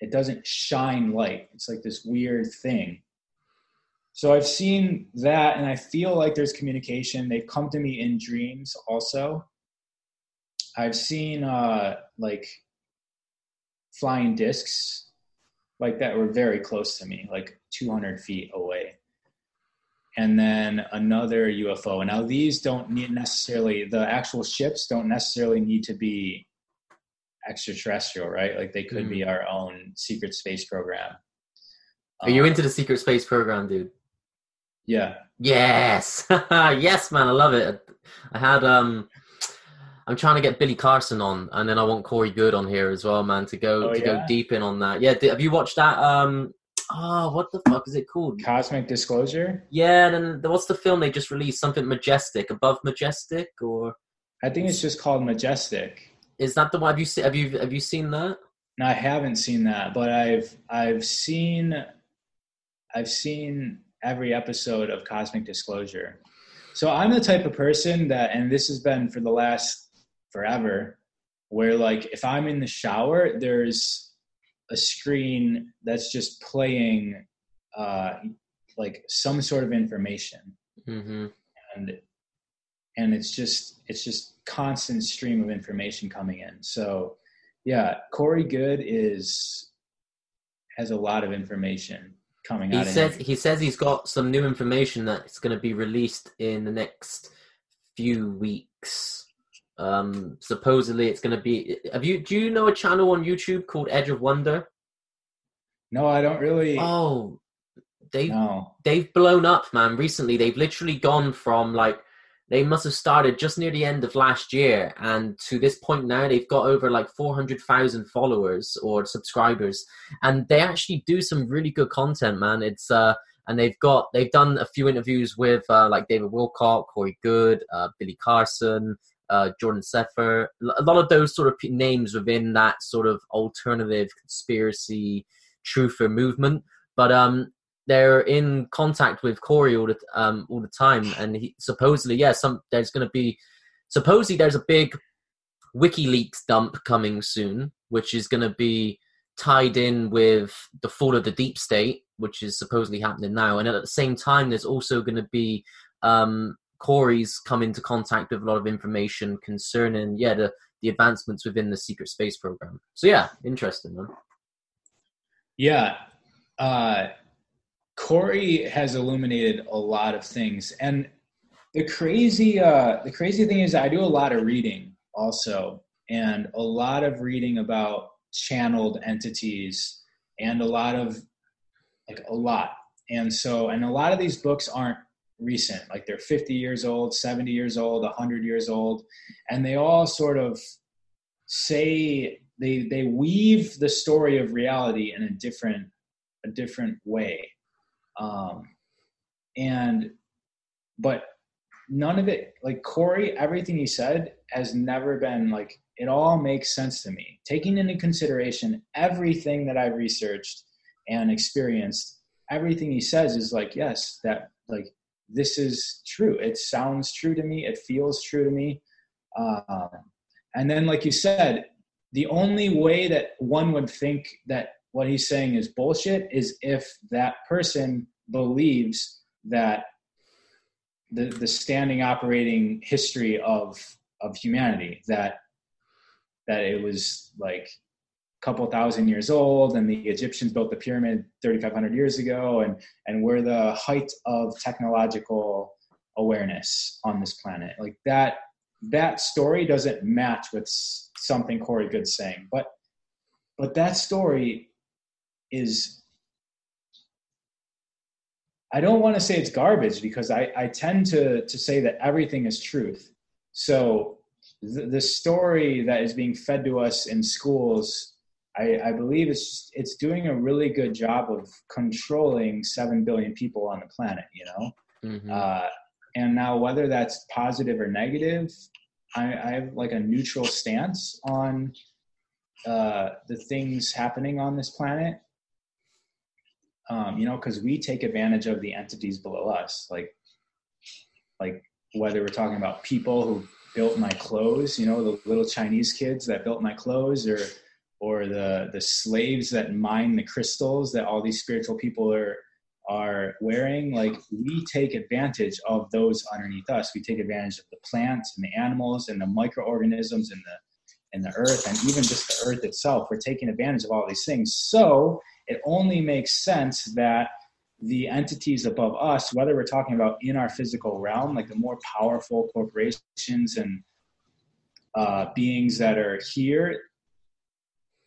It doesn't shine light. It's like this weird thing. So I've seen that, and I feel like there's communication. They've come to me in dreams also. I've seen uh, like flying discs like that were very close to me, like 200 feet away. And then another UFO. Now these don't need necessarily, the actual ships don't necessarily need to be extraterrestrial, right? Like they could be our own secret space program. Are you Um, into the secret space program, dude? Yeah. Yes, yes, man, I love it. I had um, I'm trying to get Billy Carson on, and then I want Corey Goode on here as well, man, to go Oh, to go deep in on that. Yeah, have you watched that? Um, oh, what the fuck is it called? Cosmic Disclosure. Yeah, and then what's the film they just released? Something majestic, above majestic, or I think it's just called Majestic. is that the one? Have you seen? Have you have you seen that? No, I haven't seen that, but I've I've seen I've seen every episode of Cosmic Disclosure. So I'm the type of person that and this has been for the last forever where like if I'm in the shower there's a screen that's just playing uh like some sort of information Mm-hmm. and and it's just it's just constant stream of information coming in so yeah corey goode is has a lot of information coming He out of says he says he's got some new information that's going to be released in the next few weeks. Um, supposedly, it's going to be. Have you? Do you know a channel on YouTube called Edge of Wonder? no i don't really Oh, they no they've blown up, man. Recently, they've literally gone from like they must have started just near the end of last year, and to this point now, they've got over like four hundred thousand followers or subscribers, and they actually do some really good content, man. It's uh, and they've got they've done a few interviews with uh, like David Wilcock, Corey Goode, uh, Billy Carson. Uh, Jordan Sather, a lot of those sort of names within that sort of alternative conspiracy truther movement. But um, they're in contact with Corey all the um all the time, and he supposedly yeah some there's going to be supposedly there's a big WikiLeaks dump coming soon, which is going to be tied in with the fall of the deep state, which is supposedly happening now, and at the same time there's also going to be um Corey's come into contact with a lot of information concerning yeah the the advancements within the secret space program. So yeah, interesting, man. Yeah. Uh, Corey has illuminated a lot of things. And the crazy uh, the crazy thing is I do a lot of reading also and a lot of reading about channeled entities and a lot of like a lot. And so and a lot of these books aren't recent like they're 50 years old 70 years old 100 years old and they all sort of say they they weave the story of reality in a different a different way. Um and but none of it like corey everything he said has never been like it all makes sense to me. Taking into consideration everything that i've researched and experienced everything he says is like yes that like this is true. It sounds true to me. It feels true to me. Um, and then like you said the only way that one would think that what he's saying is bullshit is if that person believes that the, the standing operating history of of humanity that that it was like couple thousand years old and the egyptians built the pyramid 3500 years ago and and we're the height of technological awareness on this planet like that that story doesn't match with something corey goode's saying but but that story is I don't want to say it's garbage because I, I tend to, to say that everything is truth. So the, the story that is being fed to us in schools, I, I believe it's it's doing a really good job of controlling seven billion people on the planet. You know, mm-hmm. uh, and now whether that's positive or negative, I, I have like a neutral stance on uh, the things happening on this planet um, you know, because we take advantage of the entities below us, like like whether we're talking about people who built my clothes, you know, the little Chinese kids that built my clothes, or or the the slaves that mine the crystals that all these spiritual people are are wearing like we take advantage of those underneath us. We take advantage of the plants and the animals and the microorganisms and the and the earth and even just the earth itself. We're taking advantage of all these things. So it only makes sense that the entities above us, whether we're talking about in our physical realm, like the more powerful corporations and uh, beings that are here,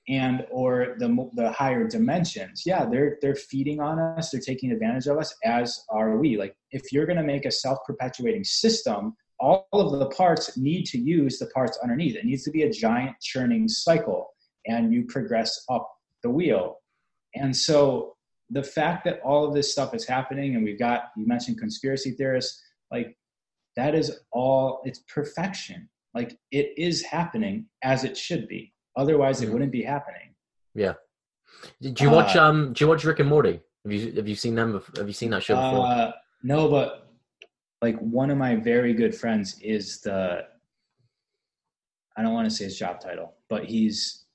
and or the the higher dimensions, yeah, they're they're feeding on us, they're taking advantage of us, as are we. Like if you're going to make a self perpetuating system, all of the parts need to use the parts underneath. It needs to be a giant churning cycle, and you progress up the wheel and so the fact that all of this stuff is happening, and we've got, you mentioned conspiracy theorists, like that is all, it's perfection. Like it is happening as it should be. Otherwise, it mm-hmm. wouldn't be happening. Yeah. Do you watch uh, um? Do you watch Rick and Morty? Have you have you seen them? Have you seen that show before? Uh, no, but like one of my very good friends is the. I don't want to say his job title, but he's,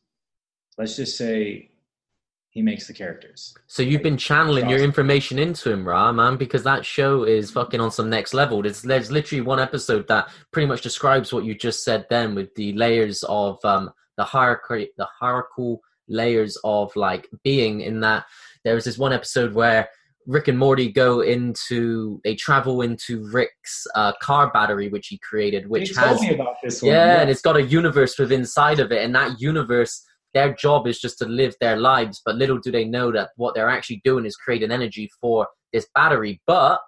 let's just say, he makes the characters. So you've been channeling your information into him, Ra, man, because that show is fucking on some next level. There's there's literally one episode that pretty much describes what you just said then with the layers of um the hierarchy the hierarchical layers of like being in that there's this one episode where Rick and Morty go into they travel into Rick's uh, car battery which he created which has yeah, yeah, and it's got a universe within inside of it and that universe their job is just to live their lives, but little do they know that what they're actually doing is creating energy for this battery. But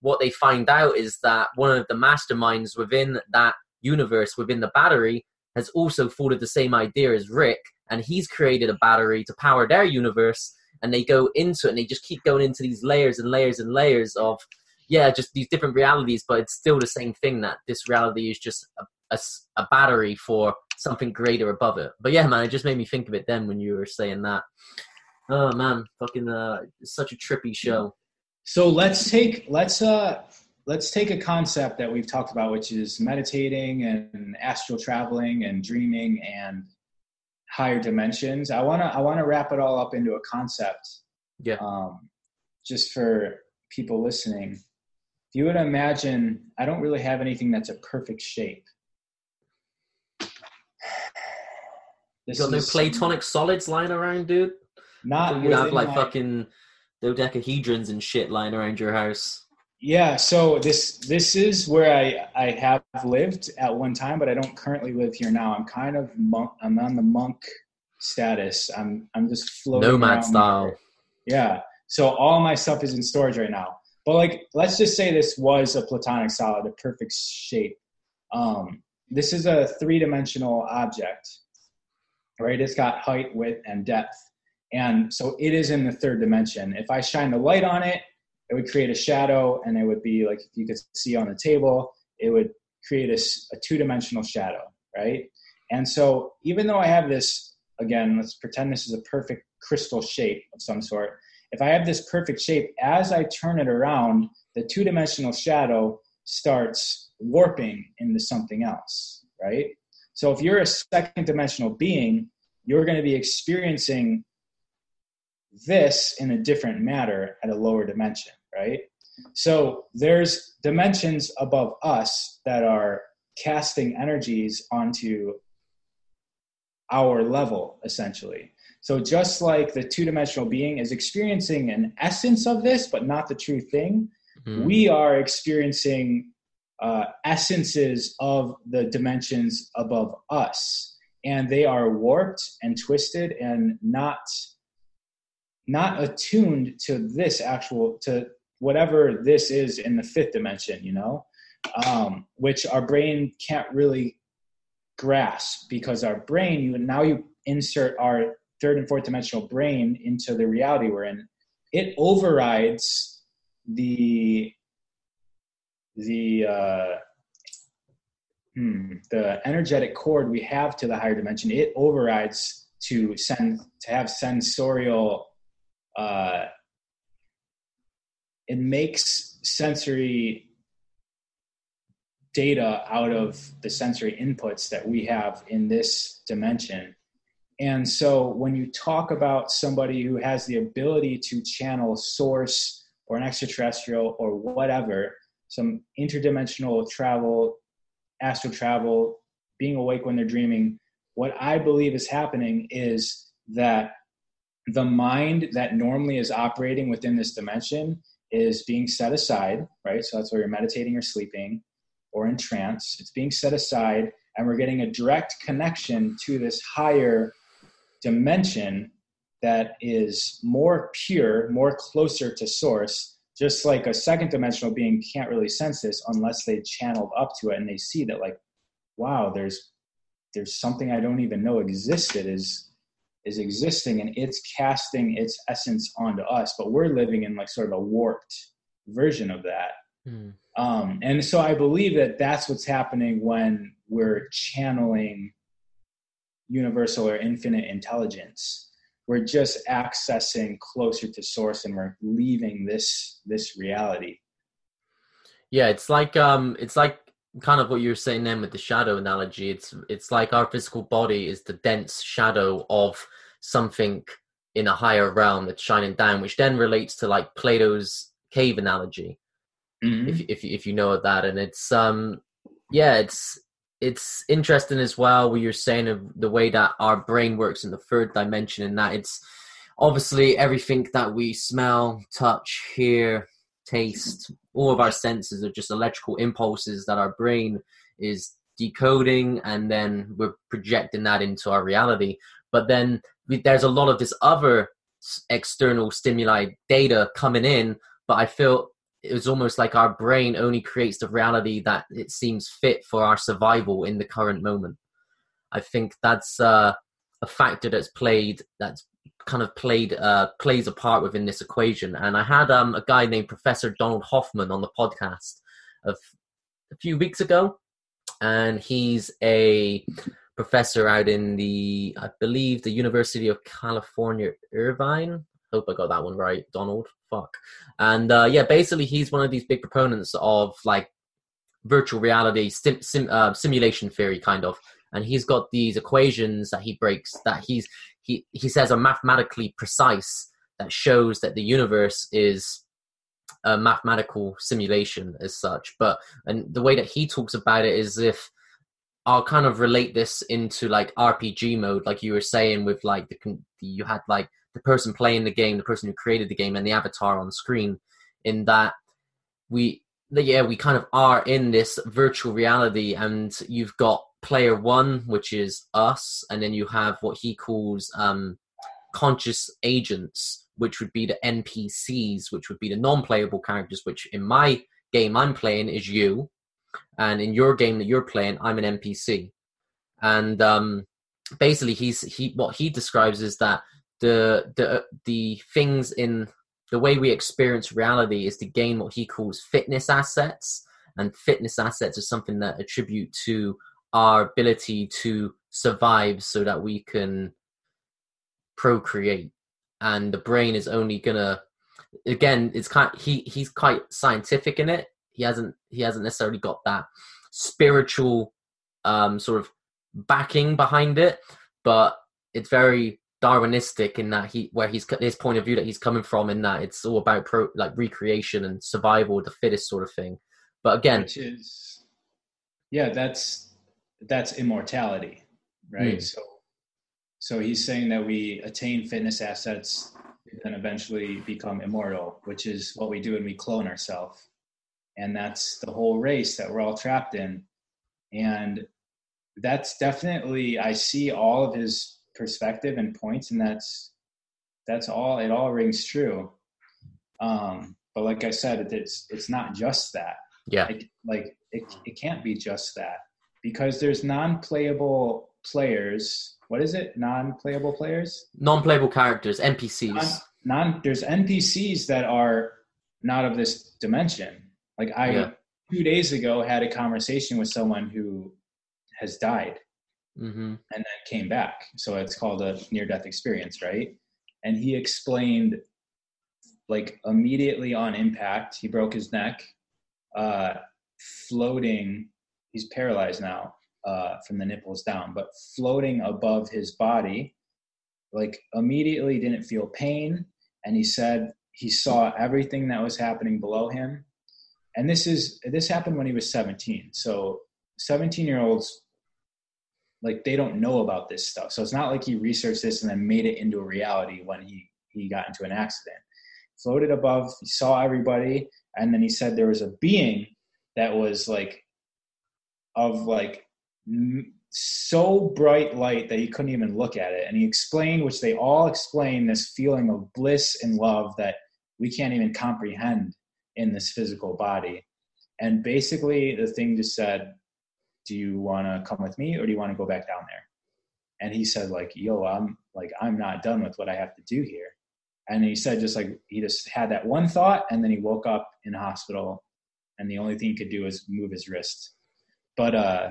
what they find out is that one of the masterminds within that universe, within the battery, has also thought of the same idea as Rick, and he's created a battery to power their universe. And they go into it, and they just keep going into these layers and layers and layers of, yeah, just these different realities. But it's still the same thing that this reality is just a, a, a battery for something greater above it. But yeah, man, it just made me think of it then when you were saying that. Oh man, fucking uh, such a trippy show. So let's take let's uh let's take a concept that we've talked about, which is meditating and astral traveling and dreaming and higher dimensions. I wanna I wanna wrap it all up into a concept. Yeah. Um, just for people listening. if you would imagine, I don't really have anything that's a perfect shape. You got no platonic solids lying around, dude. Not you have like my- fucking dodecahedrons and shit lying around your house. Yeah, so this this is where I I have lived at one time, but I don't currently live here now. I'm kind of monk. I'm on the monk status. I'm I'm just floating Nomad style. here. Yeah. So all my stuff is in storage right now. But like, let's just say this was a platonic solid, a perfect shape. Um, this is a three-dimensional object, right? It's got height, width, and depth, and so it is in the third dimension. If I shine the light on it, it would create a shadow, and it would be like if you could see on the table, it would create a two-dimensional shadow, right? And so even though I have this, again, let's pretend this is a perfect crystal shape of some sort. If I have this perfect shape, as I turn it around, the two dimensional shadow starts warping into something else, right? So if you're a second dimensional being, you're going to be experiencing this in a different matter at a lower dimension, right? So there's dimensions above us that are casting energies onto our level, essentially. So just like the two dimensional being is experiencing an essence of this, but not the true thing, Hmm. we are experiencing uh, essences of the dimensions above us, and they are warped and twisted and not not attuned to this actual to whatever this is in the fifth dimension. You know, um, which our brain can't really grasp because our brain you now you insert our third and fourth dimensional brain into the reality we're in it overrides the the uh, hmm, the energetic cord we have to the higher dimension it overrides to send to have sensorial uh, it makes sensory data out of the sensory inputs that we have in this dimension. And so when you talk about somebody who has the ability to channel source or an extraterrestrial or whatever, some interdimensional travel, astral travel, being awake when they're dreaming, what I believe is happening is that the mind that normally is operating within this dimension is being set aside, right? So that's where you're meditating or sleeping or in trance. It's being set aside, and we're getting a direct connection to this higher dimension that is more pure, more closer to source, just like a second dimensional being can't really sense this unless they channeled up to it and they see that like, wow, there's there's something I don't even know existed is is existing and it's casting its essence onto us, but we're living in like sort of a warped version of that. Hmm. Um, and so I believe that that's what's happening when we're channeling universal or infinite intelligence. We're just accessing closer to source and we're leaving this this reality. Yeah, it's like um, it's like kind of what you were saying then with the shadow analogy. It's it's like our physical body is the dense shadow of something in a higher realm that's shining down, which then relates to like Plato's cave analogy. if if if you know of that and it's um yeah it's it's interesting as well what you're saying of the way that our brain works in the third dimension and that it's obviously everything that we smell touch hear taste all of our senses are just electrical impulses that our brain is decoding and then we're projecting that into our reality but then we, there's a lot of this other external stimuli data coming in but i feel it's almost like our brain only creates the reality that it seems fit for our survival in the current moment. I think that's uh, a factor that's played that's kind of played uh, plays a part within this equation. And I had um, a guy named Professor Donald Hoffman on the podcast of a few weeks ago, and he's a professor out in the I believe the University of California, Irvine. Hope I got that one right, Donald. Fuck. And uh, yeah, basically, he's one of these big proponents of like virtual reality, sim, sim, uh, simulation theory, kind of. And he's got these equations that he breaks that he's he he says are mathematically precise that shows that the universe is a mathematical simulation as such. But and the way that he talks about it is if I'll kind of relate this into like RPG mode, like you were saying with like the you had like the person playing the game, the person who created the game, and the avatar on screen. In that we yeah we kind of are in this virtual reality, and you've got player one, which is us, and then you have what he calls um, conscious agents, which would be the NPCs, which would be the non-playable characters. Which in my game I'm playing is you, and in your game that you're playing, I'm an NPC. And um, basically, he's he what he describes is that the the the things in the way we experience reality is to gain what he calls fitness assets, and fitness assets are something that attribute to our ability to survive, so that we can procreate. And the brain is only gonna again it's kind he he's quite scientific in it he hasn't he hasn't necessarily got that spiritual um, sort of backing behind it, but it's very Darwinistic in that he where he's his point of view that he's coming from in that it's all about pro, like recreation and survival the fittest sort of thing. But again, which is yeah, that's that's immortality, right? Mm. So so he's saying that we attain fitness assets and eventually become immortal, which is what we do when we clone ourselves. And that's the whole race that we're all trapped in. And that's definitely i see all of his perspective and points and that's that's all it all rings true. Um but like i said it's it's not just that. Yeah. Like, like it, it can't be just that because there's non-playable players what is it non-playable players non-playable characters npcs non, non there's npcs that are not of this dimension like I yeah. two days ago had a conversation with someone who has died mm-hmm. and then came back. So it's called a near death experience, right? And he explained like immediately on impact, he broke his neck, uh, floating. He's paralyzed now uh, from the nipples down, but floating above his body, like immediately didn't feel pain. And he said he saw everything that was happening below him. And this is this happened when he was 17 so 17 year olds like they don't know about this stuff. So it's not like he researched this and then made it into a reality when he he got into an accident. Floated above he saw everybody and then he said there was a being that was like of like so bright light that he couldn't even look at it and he explained which they all explain this feeling of bliss and love that we can't even comprehend in this physical body. And basically, the thing just said, "Do you want to come with me, or do you want to go back down there?" And he said, "Like, yo, I'm like, I'm not done with what I have to do here." And he said, just like he just had that one thought, and then he woke up in hospital, and the only thing he could do was move his wrist. But uh,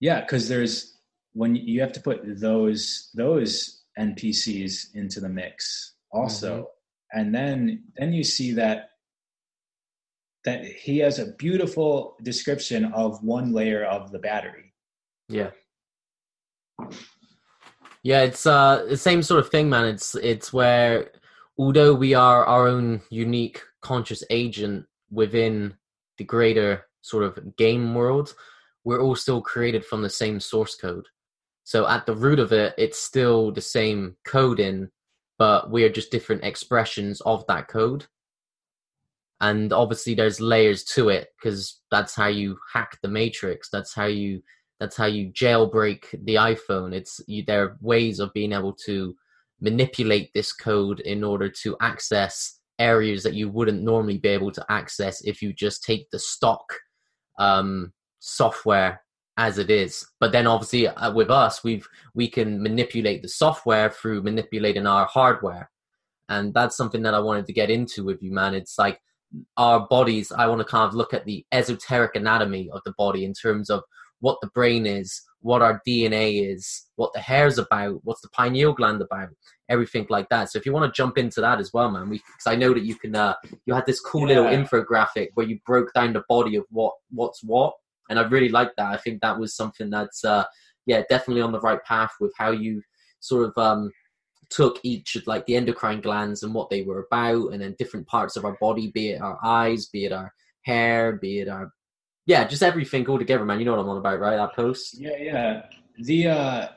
yeah, because there's when you have to put those those NPCs into the mix also. Mm-hmm. And then then you see that that he has a beautiful description of one layer of the battery. Yeah. Yeah it's uh the same sort of thing man. It's it's where although we are our own unique conscious agent within the greater sort of game world we're all still created from the same source code so at the root of it it's still the same coding but we are just different expressions of that code. And obviously, there's layers to it because that's how you hack the matrix. That's how you that's how you jailbreak the iPhone. It's you, there are ways of being able to manipulate this code in order to access areas that you wouldn't normally be able to access if you just take the stock um, software as it is. But then obviously uh, with us, we've we can manipulate the software through manipulating our hardware, and that's something that I wanted to get into with you, man. It's like our bodies. I want to kind of look at the esoteric anatomy of the body in terms of what the brain is, what our DNA is, what the hair's about, what's the pineal gland about, everything like that. So if you want to jump into that as well, man, because I know that you can. Uh, you had this cool yeah. little infographic where you broke down the body of what what's what and I really like that. I think that was something that's uh, yeah definitely on the right path with how you sort of um, took each of like the endocrine glands and what they were about, and then different parts of our body, be it our eyes, be it our hair, be it our yeah, just everything all together, man. You know what I'm on about, right? That post. Yeah, yeah. The uh,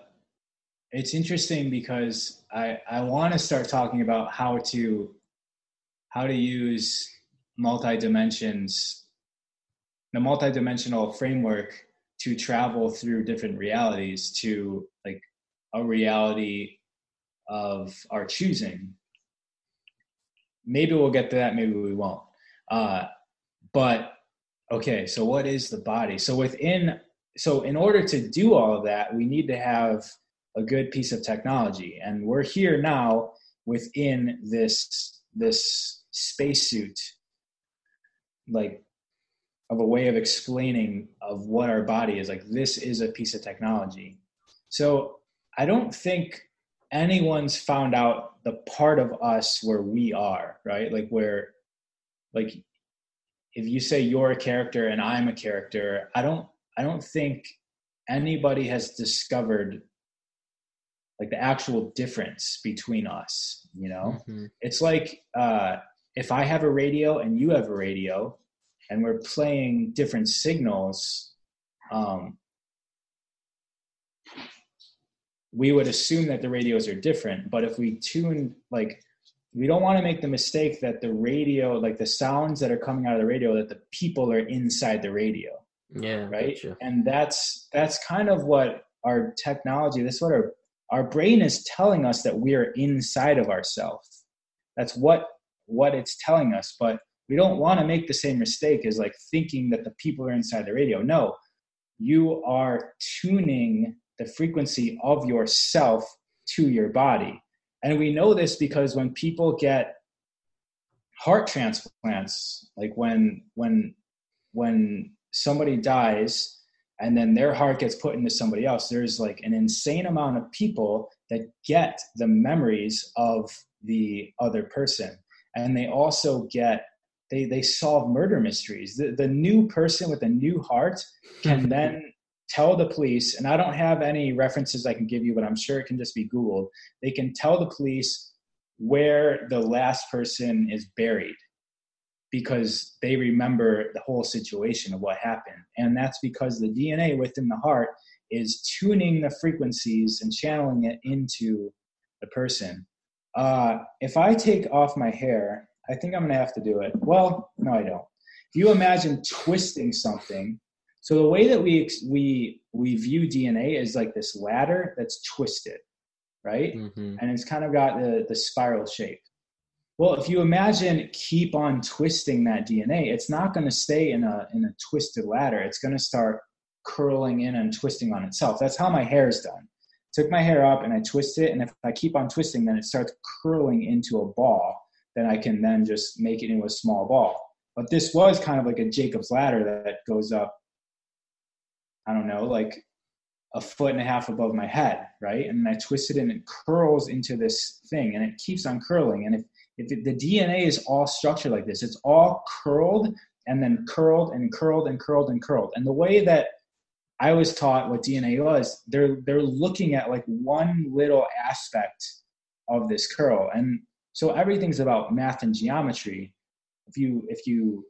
it's interesting because I I want to start talking about how to how to use multi dimensions, the multi-dimensional framework to travel through different realities to like a reality of our choosing. Maybe we'll get to that, maybe we won't. Uh, but okay, so what is the body? So within, so in order to do all of that, we need to have a good piece of technology, and we're here now within this this spacesuit, like of a way of explaining of what our body is. Like this is a piece of technology. So I don't think anyone's found out the part of us where we are, right? Like where like if you say you're a character and I'm a character, I don't I don't think anybody has discovered like the actual difference between us, you know? Mm-hmm. It's like uh if I have a radio and you have a radio, and we're playing different signals, um, we would assume that the radios are different. But if we tune, like, we don't want to make the mistake that the radio, like the sounds that are coming out of the radio, that the people are inside the radio. Yeah. Right. Gotcha. And that's that's kind of what our technology. That's what our our brain is telling us that we are inside of ourselves. That's what what it's telling us. But we don't want to make the same mistake as like thinking that the people are inside the radio. No, you are tuning the frequency of yourself to your body. And we know this because when people get heart transplants, like when when when somebody dies and then their heart gets put into somebody else, there's like an insane amount of people that get the memories of the other person. And they also get they they solve murder mysteries. The the new person with a new heart can then tell the police, and I don't have any references I can give you, but I'm sure it can just be Googled. They can tell the police where the last person is buried because they remember the whole situation of what happened. And that's because the DNA within the heart is tuning the frequencies and channeling it into the person. Uh, if I take off my hair I think I'm going to have to do it. Well, no, I don't. If you imagine twisting something, so the way that we we we view DNA is like this ladder that's twisted, right? Mm-hmm. And it's kind of got the the spiral shape. Well, if you imagine keep on twisting that DNA, it's not going to stay in a in a twisted ladder. It's going to start curling in and twisting on itself. That's how my hair is done. Took my hair up and I twist it, and if I keep on twisting, then it starts curling into a ball then I can then just make it into a small ball. But this was kind of like a Jacob's ladder that goes up, I don't know, like a foot and a half above my head, right? And I twist it and it curls into this thing and it keeps on curling. And if, if the DNA is all structured like this, it's all curled and then curled and curled and curled and curled. And the way that I was taught what DNA was, they're they're looking at like one little aspect of this curl. And so everything's about math and geometry. If you if you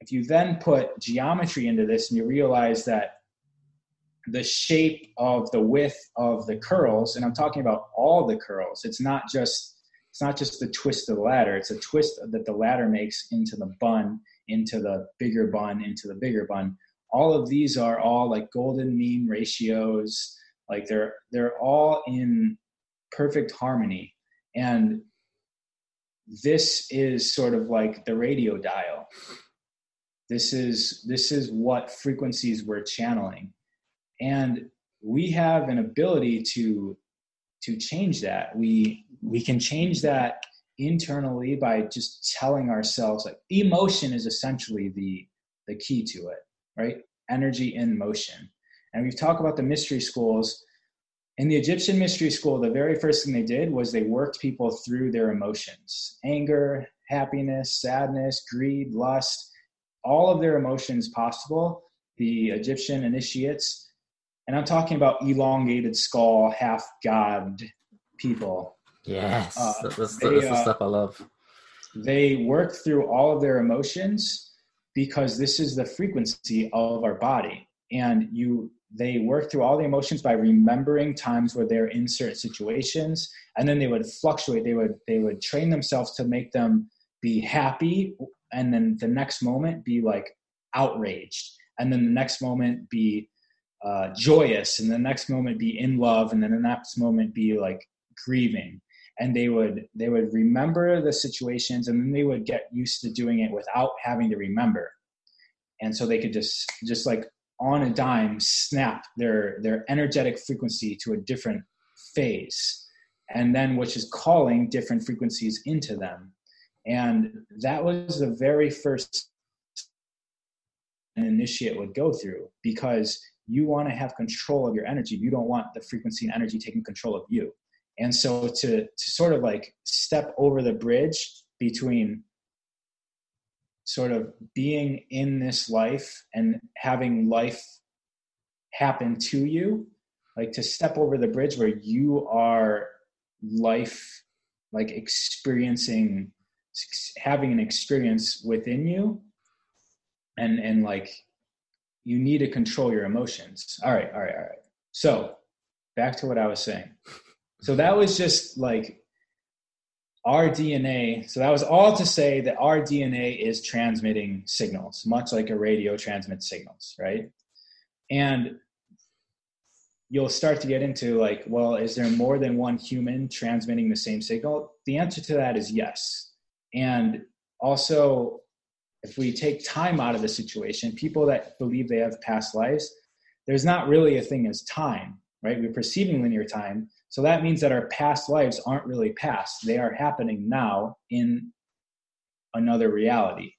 if you then put geometry into this and you realize that the shape of the width of the curls, and I'm talking about all the curls, it's not just it's not just the twist of the ladder, it's a twist that the ladder makes into the bun, into the bigger bun, into the bigger bun. All of these are all like golden mean ratios, like they're they're all in perfect harmony. And this is sort of like the radio dial. This is this is what frequencies we're channeling and we have an ability to to change that. We we can change that internally by just telling ourselves like emotion is essentially the the key to it right? Energy in motion. And we've talked about the mystery schools. In the Egyptian mystery school, the very first thing they did was they worked people through their emotions. Anger, happiness, sadness, greed, lust, all of their emotions possible. The Egyptian initiates, and I'm talking about elongated skull, half god people. Yes, Uh, that's, that's they, the uh, stuff I love. they work through all of their emotions because this is the frequency of our body and you they work through all the emotions by remembering times where they're in certain situations and then they would fluctuate they would they would train themselves to make them be happy and then the next moment be like outraged and then the next moment be uh, joyous and the next moment be in love and then the next moment be like grieving. And they would they would remember the situations and then they would get used to doing it without having to remember. And so they could just just like on a dime snap their their energetic frequency to a different phase and then which is calling different frequencies into them. And that was the very first an initiate would go through because you want to have control of your energy. You don't want the frequency and energy taking control of you. And so to to sort of like step over the bridge between sort of being in this life and having life happen to you like to step over the bridge where you are life like experiencing having an experience within you and and like you need to control your emotions all right all right all right so back to what i was saying so that was just like our DNA. So that was all to say that our DNA is transmitting signals, much like a radio transmits signals, right? And you'll start to get into like, well, is there more than one human transmitting the same signal? The answer to that is yes. And also, if we take time out of the situation, people that believe they have past lives, there's not really a thing as time, right? We're perceiving linear time. So that means that our past lives aren't really past. They are happening now in another reality.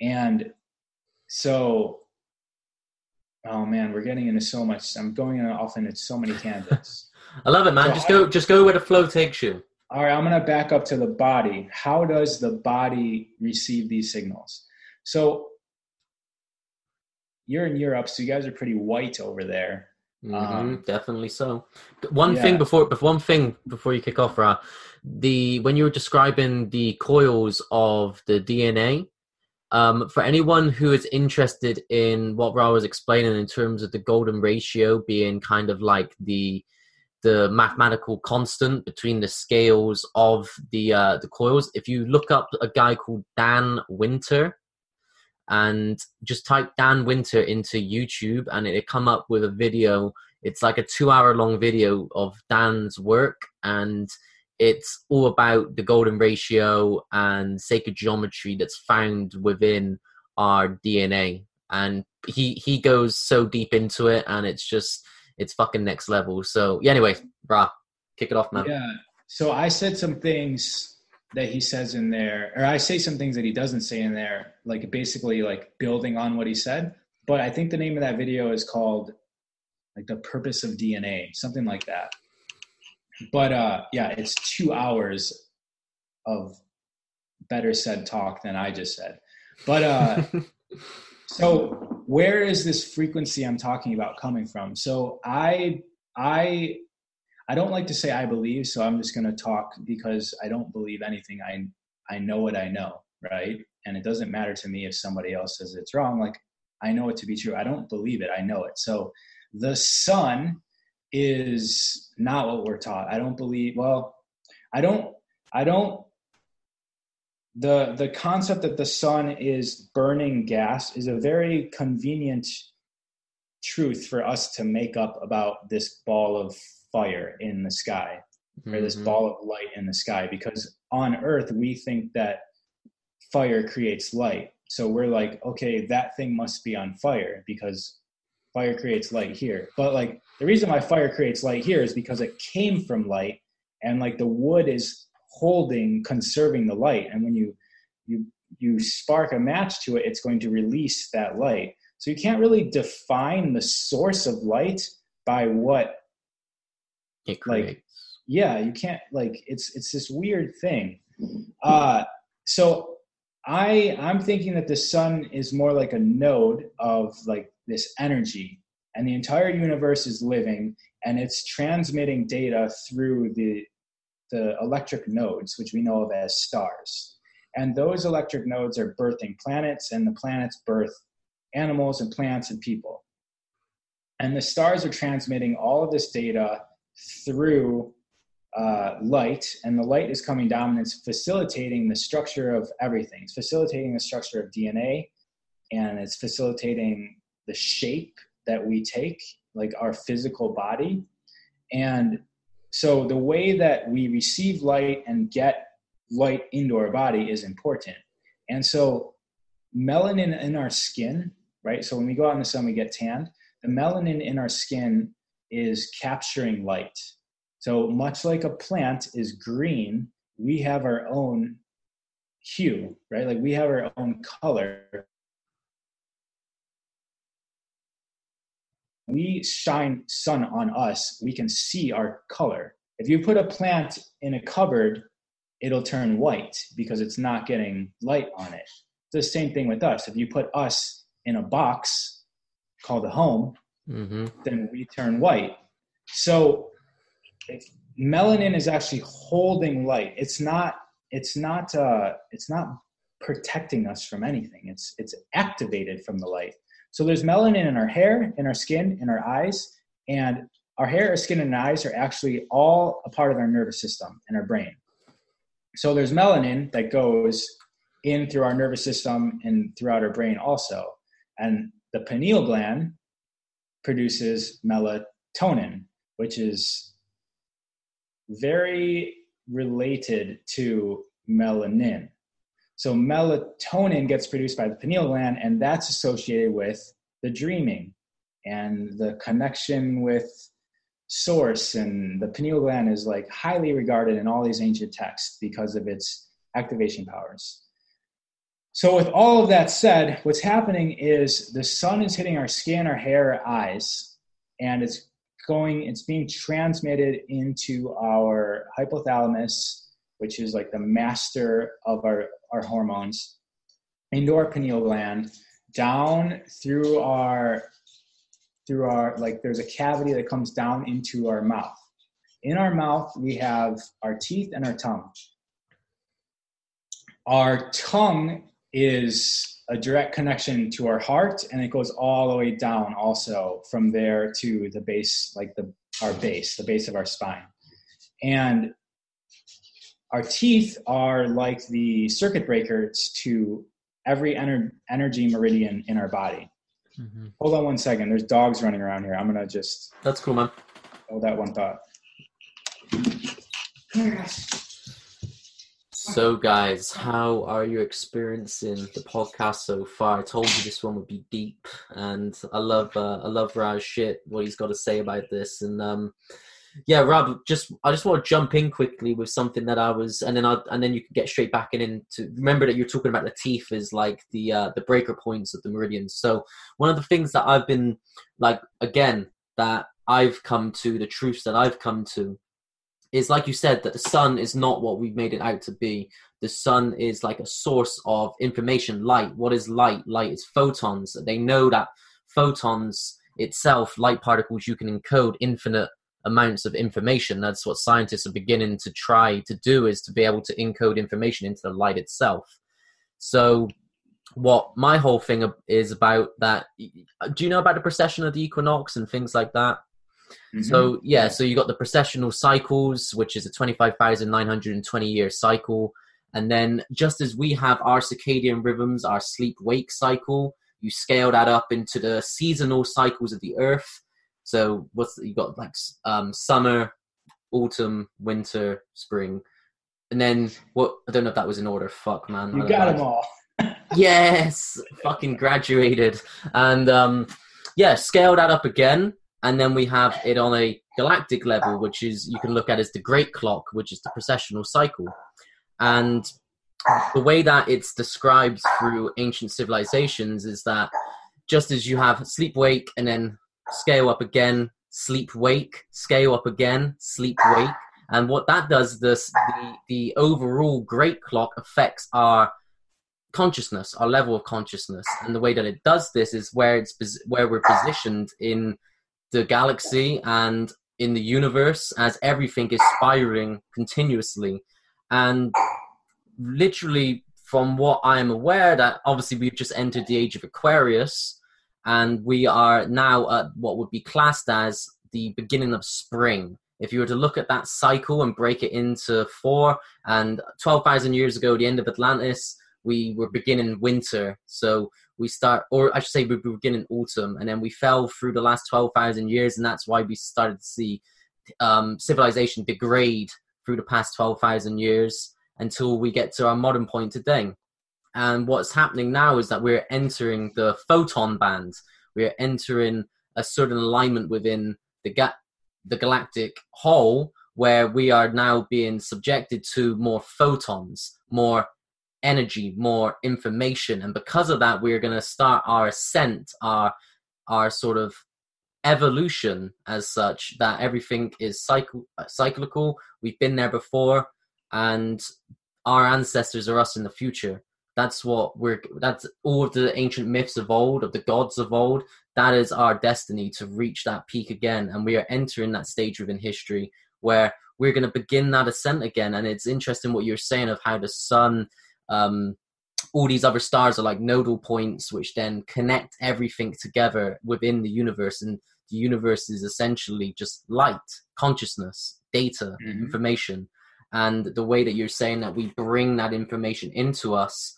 And so, oh man, we're getting into so much. I'm going off into so many tangents. I love it, man. So just I- go, just go where the flow takes you. All right, I'm going to back up to the body. How does the body receive these signals? So you're in Europe, so you guys are pretty white over there. Mhm, Um, definitely so. One yeah. thing before, but one thing before you kick off, Ra, the when you were describing the coils of the DNA, um, for anyone who is interested in what Ra was explaining in terms of the golden ratio being kind of like the the mathematical constant between the scales of the uh, the coils. If you look up a guy called Dan Winter, and just type Dan Winter into YouTube, and it come up with a video. It's like a two-hour long video of Dan's work, and it's all about the golden ratio and sacred geometry that's found within our DNA. And he he goes so deep into it, and it's just it's fucking next level. So yeah, anyway, brah, kick it off, man. Yeah. So I said some things that he says in there, or I say some things that he doesn't say in there, like basically like building on what he said. But I think the name of that video is called like the purpose of DNA, something like that. But uh yeah, it's two hours of better said talk than I just said. But uh so where is this frequency i'm talking about coming from? So i i i don't like to say i believe so i'm just going to talk because i don't believe anything i i know what i know right? And it doesn't matter to me if somebody else says it's wrong like i know it to be true. I don't believe it. I know it. So the sun is not what we're taught. I don't believe well i don't i don't the the concept that the sun is burning gas is a very convenient truth for us to make up about this ball of fire in the sky or this Mhm. ball of light in the sky because on earth we think that fire creates light so we're like okay that thing must be on fire because fire creates light here but like the reason why fire creates light here is because it came from light and like the wood is holding conserving the light. And when you you you spark a match to it it's going to release that light. So you can't really define the source of light by what It like, creates. yeah you can't like it's it's this weird thing. Uh so i i'm thinking that the sun is more like a node of like this energy. And the entire universe is living and it's transmitting data through the the electric nodes, which we know of as stars. And those electric nodes are birthing planets, and the planets birth animals and plants and people. And the stars are transmitting all of this data through uh, light, and the light is coming down and it's facilitating the structure of everything. It's facilitating the structure of DNA, and it's facilitating the shape that we take, like our physical body. And so the way that we receive light and get light into our body is important. And so melanin in our skin, right? So when we go out in the sun, we get tanned. The melanin in our skin is capturing light. So much like a plant is green, we have our own hue, right? Like we have our own color. We shine sun on us, we can see our color. If you put a plant in a cupboard, it'll turn white because it's not getting light on it. It's the same thing with us. If you put us in a box called a home, Mm-hmm. then we turn white. So if melanin is actually holding light. It's not. It's not. Uh, it's not protecting us from anything. It's it's activated from the light. So there's melanin in our hair, in our skin, in our eyes, and our hair, our skin, and eyes are actually all a part of our nervous system and our brain. So there's melanin that goes in through our nervous system and throughout our brain also. And the pineal gland produces melatonin, which is very related to melanin. So melatonin gets produced by the pineal gland, and that's associated with the dreaming and the connection with source. And the pineal gland is like highly regarded in all these ancient texts because of its activation powers. So, with all of that said, what's happening is the sun is hitting our skin, our hair, our eyes, and it's going, it's being transmitted into our hypothalamus, which is like the master of our, our hormones, into our pineal gland, down through our through our like there's a cavity that comes down into our mouth. In our mouth, we have our teeth and our tongue. Our tongue is a direct connection to our heart and it goes all the way down also from there to the base like the our base the base of our spine and our teeth are like the circuit breakers to every ener- energy meridian in our body Mm-hmm. hold on one second there's dogs running around here i'm gonna just That's cool, man. hold that one thought So, guys, how are you experiencing the podcast so far? I told you this one would be deep, and I love, uh, I love Raj shit what he's got to say about this. And um, yeah, Rob, just I just want to jump in quickly with something that I was, and then I, and then you can get straight back in into. Remember that you're talking about the teeth is like the uh, the breaker points of the meridians. So one of the things that I've been like again that I've come to the truths that I've come to is like you said that the sun is not what we've made it out to be the sun is like a source of information light what is light light is photons they know that photons itself light particles you can encode infinite amounts of information. That's what scientists are beginning to try to do is to be able to encode information into the light itself. So what my whole thing is about that do you know about the precession of the equinox and things like that? Mm-hmm. So yeah, so you got the precessional cycles, which is a twenty-five thousand nine hundred and twenty year cycle, and then just as we have our circadian rhythms, our sleep-wake cycle, you scale that up into the seasonal cycles of the Earth. So what's you got like um, summer, autumn, winter, spring, and then what? I don't know if that was in order. Fuck man, you got know. them all yes fucking graduated and um yeah scale that up again and then we have it on a galactic level which is you can look at as the great clock which is the precessional cycle and the way that it's described through ancient civilizations is that just as you have sleep wake and then scale up again sleep wake scale up again sleep wake and what that does this the, the overall great clock affects our consciousness our level of consciousness and the way that it does this is where it's where we're positioned in the galaxy and in the universe as everything is spiraling continuously. And literally, from what I am aware, that obviously we've just entered the age of Aquarius, and we are now at what would be classed as the beginning of spring. If you were to look at that cycle and break it into four, and 12,000 years ago, the end of Atlantis, we were beginning winter. So we start, or I should say, we were beginning autumn, and then we fell through the last 12,000 years, and that's why we started to see um, civilization degrade through the past 12,000 years until we get to our modern point today. And what's happening now is that we're entering the photon band. We're entering a certain alignment within the ga- the galactic whole where we are now being subjected to more photons, more energy, more information, and because of that, we're going to start our ascent, our our sort of evolution as such. That everything is cycle uh, cyclical. We've been there before, and our ancestors are us in the future. That's what we're. That's all of the ancient myths of old, of the gods of old. That is our destiny to reach that peak again, and we are entering that stage within history where we're going to begin that ascent again. And it's interesting what you're saying of how the sun um, all these other stars are like nodal points which then connect everything together within the universe and the universe is essentially just light consciousness data mm-hmm. information and the way that you're saying that we bring that information into us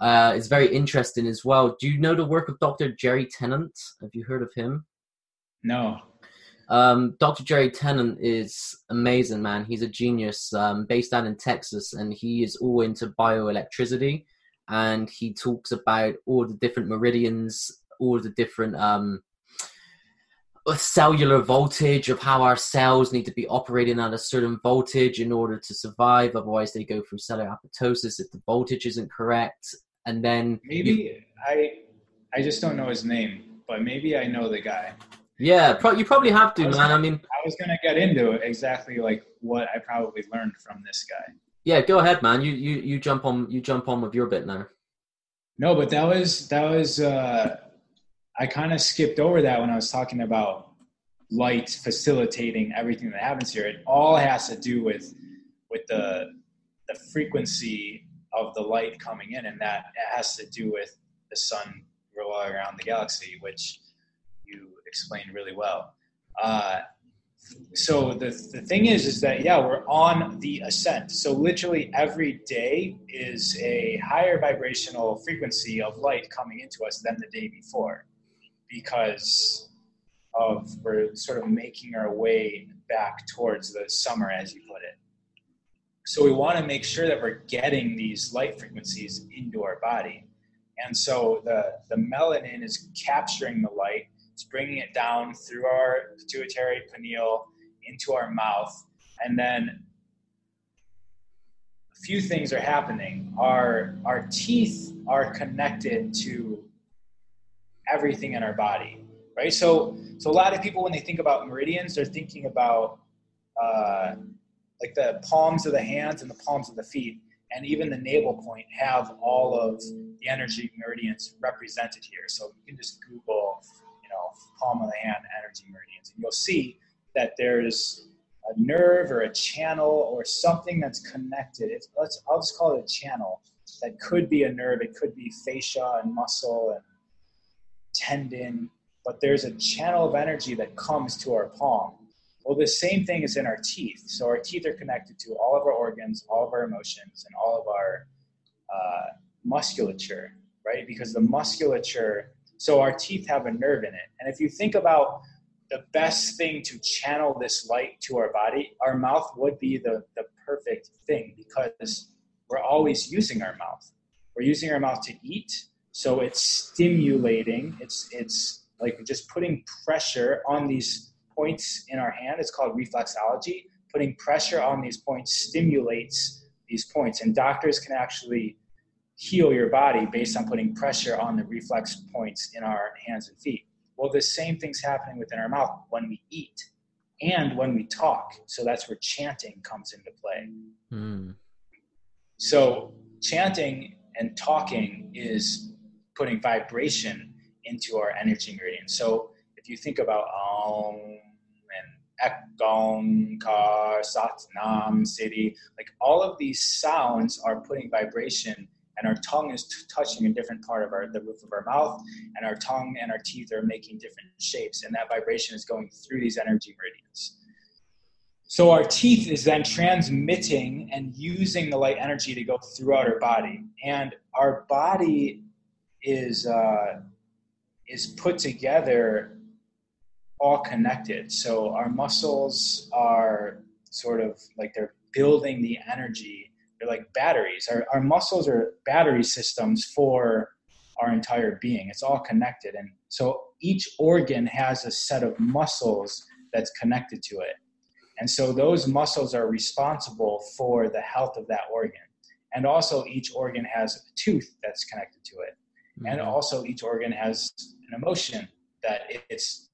uh, is very interesting as well do you know the work of dr jerry tennant have you heard of him no um, Dr. Jerry Tennant is amazing, man. He's a genius, um, based down in Texas, and he is all into bioelectricity. And he talks about all the different meridians, all the different um, cellular voltage of how our cells need to be operating at a certain voltage in order to survive. Otherwise, they go through cellular apoptosis if the voltage isn't correct. And then maybe you, I, I just don't know his name, but maybe I know the guy. Yeah, pro- you probably have to, I man. Gonna, I mean, I was gonna get into exactly like what I probably learned from this guy. Yeah, go ahead, man. You you you jump on you jump on with your bit now. No, but that was that was uh I kind of skipped over that when I was talking about light facilitating everything that happens here. It all has to do with with the the frequency of the light coming in, and that has to do with the sun revolving around the galaxy, which you explained really well. Uh, so the, the thing is is that yeah we're on the ascent so literally every day is a higher vibrational frequency of light coming into us than the day before because of we're sort of making our way back towards the summer as you put it so we want to make sure that we're getting these light frequencies into our body and so the the melanin is capturing the light it's bringing it down through our pituitary pineal into our mouth. And then a few things are happening. Our, our teeth are connected to everything in our body, right? So, so a lot of people, when they think about meridians, they're thinking about uh, like the palms of the hands and the palms of the feet and even the navel point have all of the energy meridians represented here. So you can just Google you know, palm of the hand energy meridians. And you'll see that there's a nerve or a channel or something that's connected. It's, let's, I'll just call it a channel. That could be a nerve, it could be fascia and muscle and tendon, but there's a channel of energy that comes to our palm. Well, the same thing is in our teeth. So our teeth are connected to all of our organs, all of our emotions, and all of our uh, musculature, right? Because the musculature so our teeth have a nerve in it. And if you think about the best thing to channel this light to our body, our mouth would be the, the perfect thing because we're always using our mouth. We're using our mouth to eat, so it's stimulating. It's it's like just putting pressure on these points in our hand. It's called reflexology. Putting pressure on these points stimulates these points, and doctors can actually heal your body based on putting pressure on the reflex points in our hands and feet. Well, the same thing's happening within our mouth when we eat and when we talk. So that's where chanting comes into play. Mm. So chanting and talking is putting vibration into our energy meridian. So if you think about um and ek, gong, kar, sat, nam, city. Like all of these sounds are putting vibration and our tongue is t- touching a different part of our the roof of our mouth and our tongue and our teeth are making different shapes and that vibration is going through these energy meridians so our teeth is then transmitting and using the light energy to go throughout our body and our body is uh, is put together all connected so our muscles are sort of like they're building the energy they're like batteries. Our, our muscles are battery systems for our entire being. It's all connected. And so each organ has a set of muscles that's connected to it. And so those muscles are responsible for the health of that organ. And also each organ has a tooth that's connected to it. Mm-hmm. And also each organ has an emotion that it's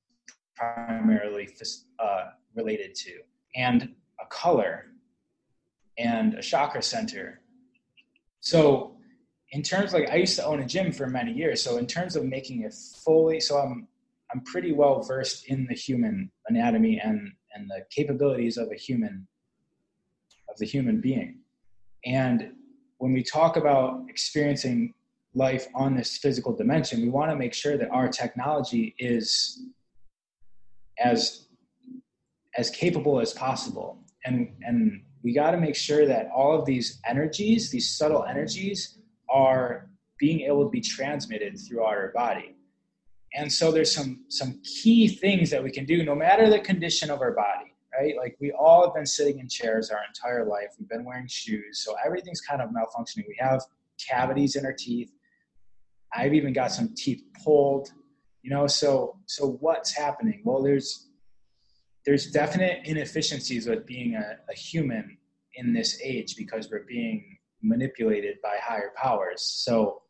primarily uh, related to. And a color and a chakra center. So, in terms like I used to own a gym for many years. So, in terms of making it fully, so I'm I'm pretty well versed in the human anatomy and and the capabilities of a human of the human being. And when we talk about experiencing life on this physical dimension, we want to make sure that our technology is as as capable as possible. And and we got to make sure that all of these energies, these subtle energies, are being able to be transmitted throughout our body. And so there's some some key things that we can do no matter the condition of our body, right? Like we all have been sitting in chairs our entire life. We've been wearing shoes, so everything's kind of malfunctioning. We have cavities in our teeth. I've even got some teeth pulled, you know, so so what's happening? Well, there's there's definite inefficiencies with being a, a human in this age because we're being manipulated by higher powers. So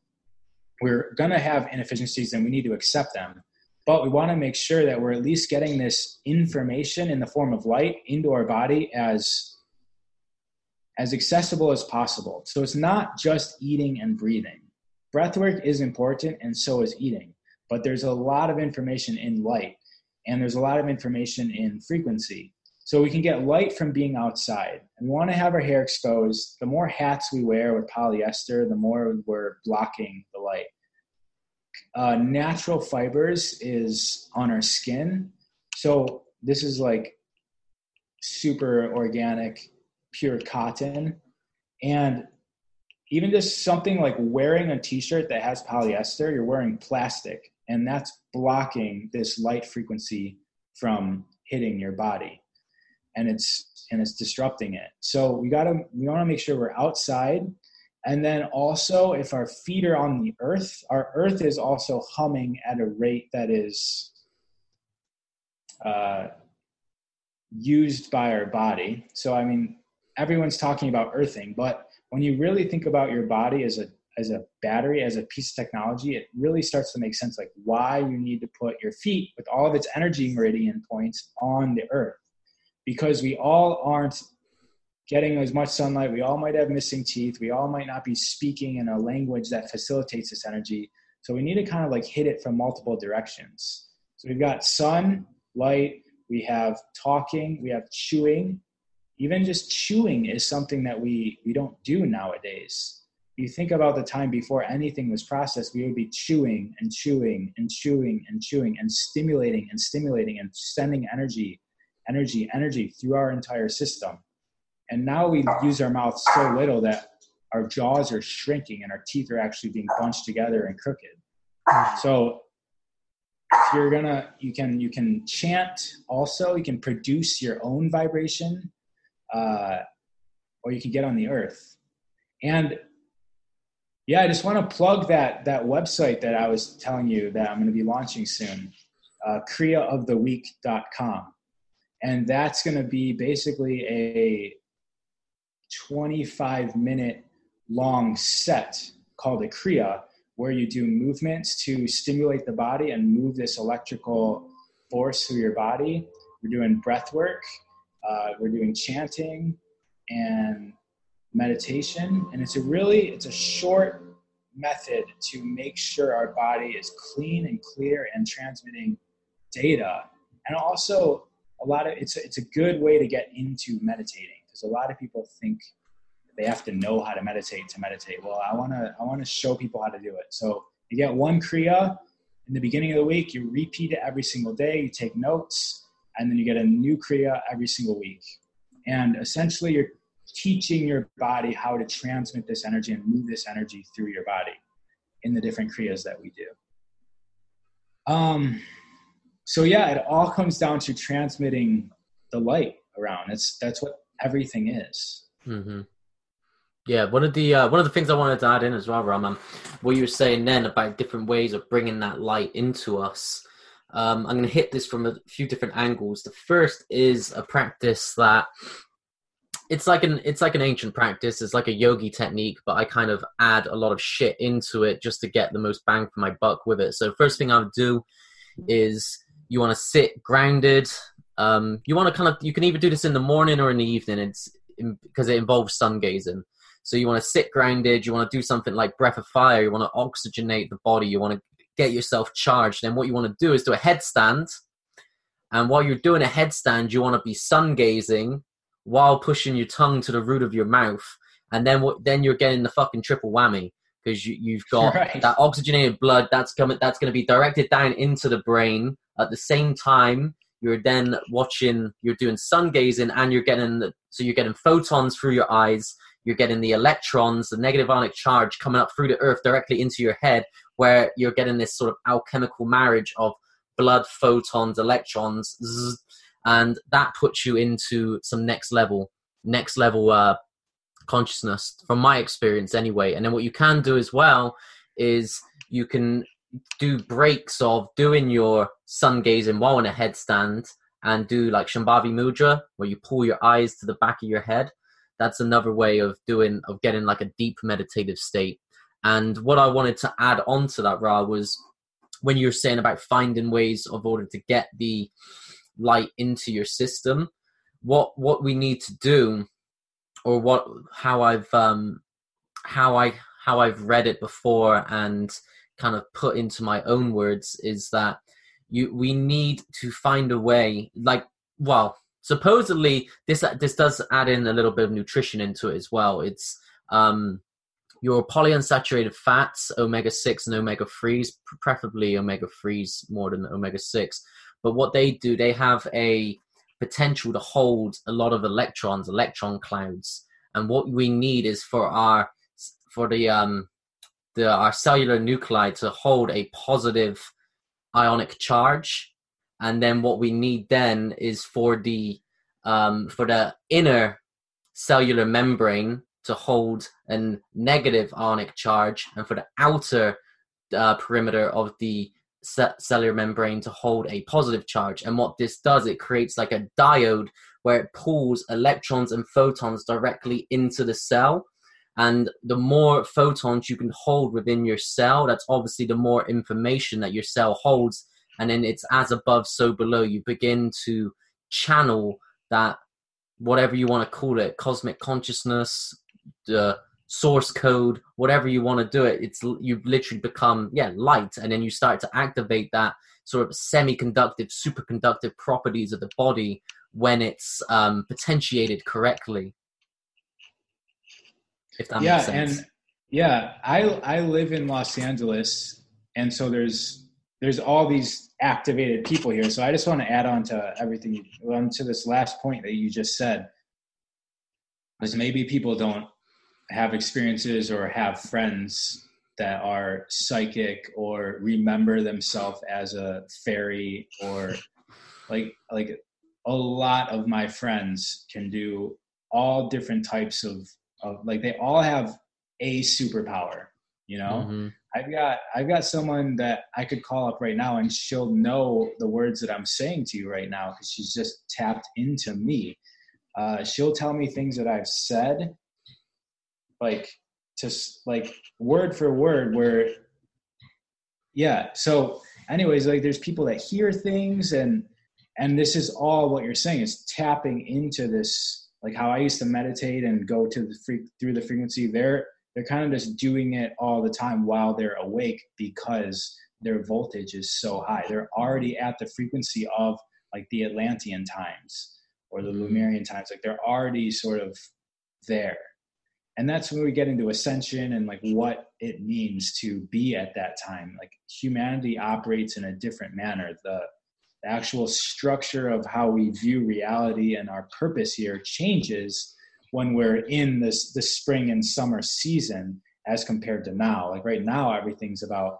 we're going to have inefficiencies and we need to accept them. But we want to make sure that we're at least getting this information in the form of light into our body as as accessible as possible. So it's not just eating and breathing. Breathwork is important and so is eating. But there's a lot of information in light and there's a lot of information in frequency. So we can get light from being outside. And we want to have our hair exposed. The more hats we wear with polyester, the more we're blocking the light. Uh, natural fibers is on our skin. So this is like super organic, pure cotton. And even just something like wearing a t-shirt that has polyester, you're wearing plastic and that's blocking this light frequency from hitting your body. And it's and it's disrupting it. So we got to we want to make sure we're outside. And then also if our feet are on the earth our earth is also humming at a rate that is uh, used by our body. So i mean everyone's talking about earthing but when you really think about your body as a as a battery, as a piece of technology, it really starts to make sense like why you need to put your feet with all of its energy meridian points on the earth. Because we all aren't getting as much sunlight, we all might have missing teeth, we all might not be speaking in a language that facilitates this energy. So we need to kind of like hit it from multiple directions. So we've got sun, light, we have talking, we have chewing. Even just chewing is something that we we don't do nowadays you think about the time before anything was processed, we would be chewing and chewing and chewing and chewing and stimulating and stimulating and sending energy, energy, energy through our entire system. And now we use our mouth so little that our jaws are shrinking and our teeth are actually being bunched together and crooked. So if you're gonna, you can you can chant also. You can produce your own vibration, uh, or you can get on the earth. And yeah, I just want to plug that that website that I was telling you that I'm going to be launching soon, uh, kriyaoftheweek.com. And that's going to be basically a 25 minute long set called a Kriya, where you do movements to stimulate the body and move this electrical force through your body. We're doing breath work, uh, we're doing chanting, and meditation and it's a really it's a short method to make sure our body is clean and clear and transmitting data and also a lot of it's it's a good way to get into meditating because a lot of people think they have to know how to meditate to meditate. Well, I want to I want to show people how to do it. So you get one kriya in the beginning of the week. You repeat it every single day. You take notes, and then you get a new kriya every single week. And essentially, you're teaching your body how to transmit this energy and move this energy through your body in the different kriyas that we do. Um, so yeah, it all comes down to transmitting the light around. It's that's what everything is. Mm-hmm. Yeah, one of the uh, one of the things I wanted to add in as well, Raman, what you were saying then about different ways of bringing that light into us. Um, I'm going to hit this from a few different angles. The first is a practice that it's like an it's like an ancient practice. It's like a yogi technique, but I kind of add a lot of shit into it just to get the most bang for my buck with it. So first thing I would do is you want to sit grounded. Um, you want to kind of you can either do this in the morning or in the evening. It's because it involves sun gazing. So you want to sit grounded. You want to do something like breath of fire. You want to oxygenate the body. You want to get yourself charged. Then what you want to do is do a headstand. And while you're doing a headstand, you want to be sun gazing while pushing your tongue to the root of your mouth. And then what? Then you're getting the fucking triple whammy because you, you've got right. that oxygenated blood that's coming. That's going to be directed down into the brain at the same time. You're then watching. You're doing sun gazing, and you're getting the, so you're getting photons through your eyes you're getting the electrons, the negative ionic charge coming up through the earth directly into your head, where you're getting this sort of alchemical marriage of blood, photons, electrons, zzz, and that puts you into some next level, next level uh, consciousness, from my experience anyway. And then what you can do as well is you can do breaks of doing your sun gazing while in a headstand and do like Shambhavi Mudra, where you pull your eyes to the back of your head that's another way of doing of getting like a deep meditative state and what i wanted to add on to that ra was when you were saying about finding ways of order to get the light into your system what what we need to do or what how i've um how i how i've read it before and kind of put into my own words is that you we need to find a way like well supposedly this this does add in a little bit of nutrition into it as well. It's um, your polyunsaturated fats, omega six and omega threes, preferably omega threes more than omega six. But what they do, they have a potential to hold a lot of electrons, electron clouds, and what we need is for our for the um the our cellular nuclei to hold a positive ionic charge. And then what we need then is for the um, for the inner cellular membrane to hold a negative ionic charge and for the outer uh, perimeter of the cellular membrane to hold a positive charge. And what this does it creates like a diode where it pulls electrons and photons directly into the cell. And the more photons you can hold within your cell that's obviously the more information that your cell holds. And then it's as above so below. You begin to channel that whatever you want to call it cosmic consciousness the source code whatever you want to do it it's you literally become yeah light and then you start to activate that sort of semiconductive superconductive properties of the body when it's um, potentiated correctly if that yeah, makes sense and yeah i i live in los angeles and so there's there's all these activated people here. So I just want to add on to everything, on to this last point that you just said, because maybe people don't have experiences or have friends that are psychic or remember themselves as a fairy or like like a lot of my friends can do all different types of, of like they all have a superpower you know mm-hmm. I've got I've got someone that I could call up right now and she'll know the words that I'm saying to you right now because she's just tapped into me. Uh, she'll tell me things that I've said, like to like word for word. Where, yeah. So, anyways, like there's people that hear things and and this is all what you're saying is tapping into this like how I used to meditate and go to the free through the frequency there they're kind of just doing it all the time while they're awake because their voltage is so high. They're already at the frequency of like the Atlantean times or the Mhm. Lemurian times. Like they're already sort of there. And that's when we get into ascension and like what it means to be at that time. Like humanity operates in a different manner. The, the actual structure of how we view reality and our purpose here changes when we're in this the spring and summer season as compared to now. Like right now, everything's about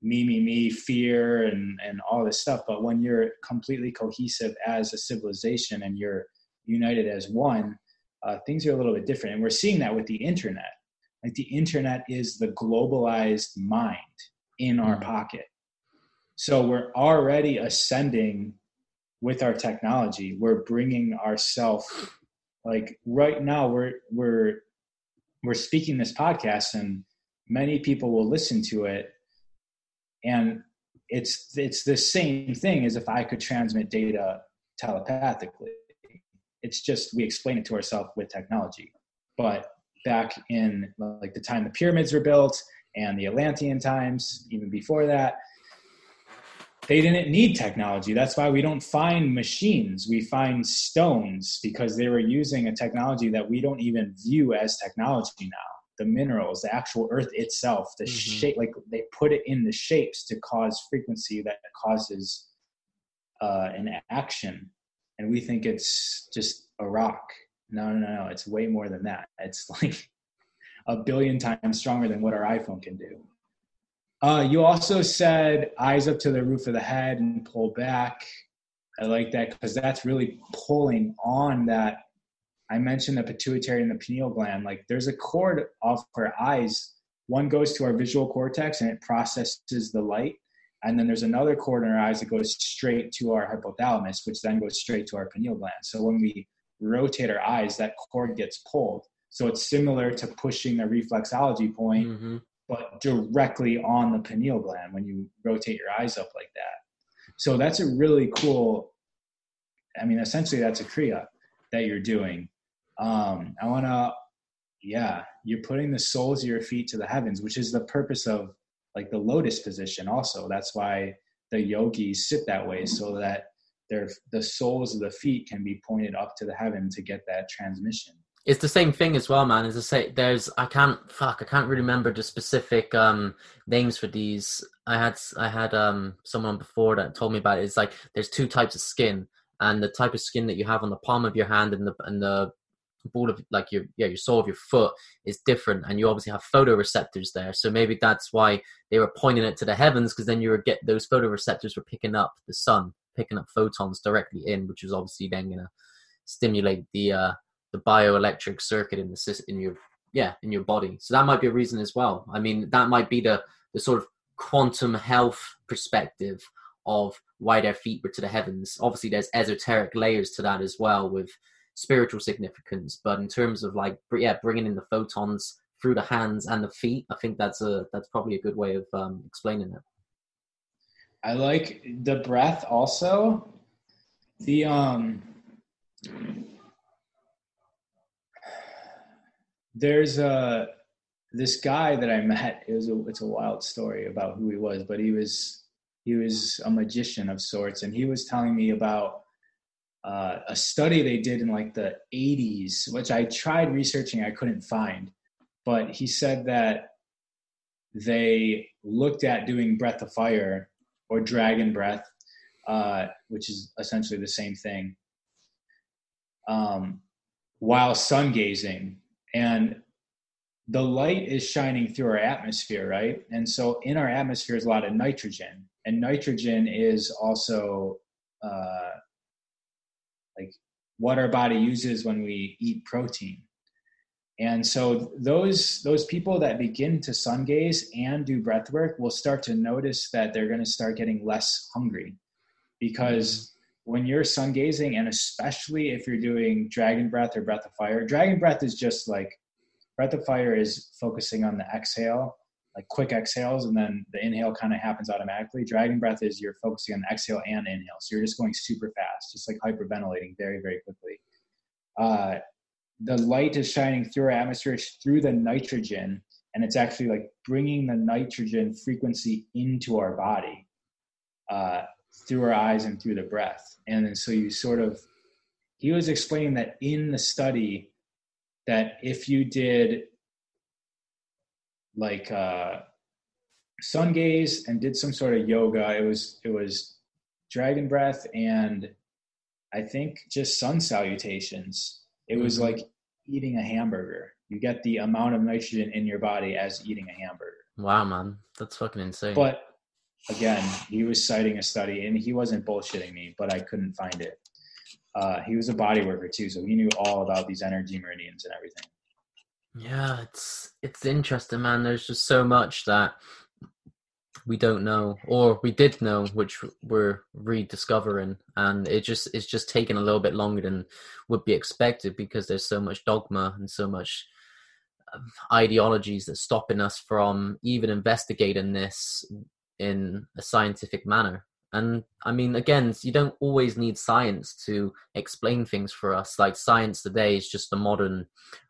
me, me, me, fear, and and all this stuff. But when you're completely cohesive as a civilization and you're united as one, uh, things are a little bit different. And we're seeing that with the internet. Like the internet is the globalized mind in our Mhm. pocket. So we're already ascending with our technology. We're bringing ourselves like right now we're we're we're speaking this podcast and many people will listen to it and it's it's the same thing as if I could transmit data telepathically. It's just we explain it to ourselves with technology. But back in like the time the pyramids were built and the Atlantean times, even before that, they didn't need technology. That's why we don't find machines. We find stones because they were using a technology that we don't even view as technology now. The minerals, the actual earth itself, the Mhm. shape, like they put it in the shapes to cause frequency that causes uh, an action. And we think it's just a rock. No, no, no. It's way more than that. It's like a billion times stronger than what our iPhone can do. Uh, you also said eyes up to the roof of the head and pull back. I like that because that's really pulling on that. I mentioned the pituitary and the pineal gland. Like there's a cord off our eyes. One goes to our visual cortex and it processes the light. And then there's another cord in our eyes that goes straight to our hypothalamus, which then goes straight to our pineal gland. So when we rotate our eyes, that cord gets pulled. So it's similar to pushing the reflexology point hmm but directly on the pineal gland when you rotate your eyes up like that. So that's a really cool. I mean, essentially, that's a kriya that you're doing. Um, I want to, yeah, you're putting the soles of your feet to the heavens, which is the purpose of like the lotus position. Also, that's why the yogis sit that way, so that their the soles of the feet can be pointed up to the heaven to get that transmission. It's the same thing as well, man. As I say, there's I can't fuck I can't really remember the specific um names for these. I had I had um someone before that told me about it. It's like there's two types of skin, and the type of skin that you have on the palm of your hand and the and the ball of like your yeah your sole of your foot is different, and you obviously have photoreceptors there. So maybe that's why they were pointing it to the heavens because then you were get those photoreceptors were picking up the sun, picking up photons directly in, which is obviously then gonna stimulate the uh the bioelectric circuit in the sys- in your yeah in your body. So that might be a reason as well. I mean that might be the the sort of quantum health perspective of why their feet were to the heavens. Obviously there's esoteric layers to that as well with spiritual significance but in terms of like yeah bringing in the photons through the hands and the feet i think that's a that's probably a good way of um, explaining it I like the breath also. The um there's a this guy that I met. It was a, it's a wild story about who he was, but he was he was a magician of sorts, and he was telling me about uh, a study they did in like the 80s, which I tried researching, I couldn't find, but he said that they looked at doing breath of fire or dragon breath, uh, which is essentially the same thing, um, while sun gazing. And the light is shining through our atmosphere, right? And so in our atmosphere is a lot of nitrogen, and nitrogen is also uh, like what our body uses when we eat protein. And so those those people that begin to sun gaze and do breath work will start to notice that they're going to start getting less hungry because when you're sun gazing and especially if you're doing dragon breath or breath of fire, dragon breath is just like breath of fire is focusing on the exhale, like quick exhales, and then the inhale kind of happens automatically. Dragon breath is you're focusing on exhale and inhale, so you're just going super fast, just like hyperventilating very very quickly. Uh, the light is shining through our atmosphere through the nitrogen and it's actually like bringing the nitrogen frequency into our body uh, through our eyes and through the breath. And then so you sort of, he was explaining that in the study, that if you did like uh, sun gaze and did some sort of yoga, it was it was dragon breath and I think just sun salutations. It was Mhm. like eating a hamburger. You get the amount of nitrogen in your body as eating a hamburger. Wow, man, that's fucking insane. But again, he was citing a study, and he wasn't bullshitting me, but I couldn't find it. Uh, he was a body worker too, so he knew all about these energy meridians and everything. Yeah, it's it's interesting, man. There's just so much that we don't know, or we did know, which we're rediscovering, and it just it's just taking a little bit longer than would be expected because there's so much dogma and so much um, ideologies that's stopping us from even investigating this in a scientific manner. And I mean, again, you don't always need science to explain things for us. Like science today is just a modern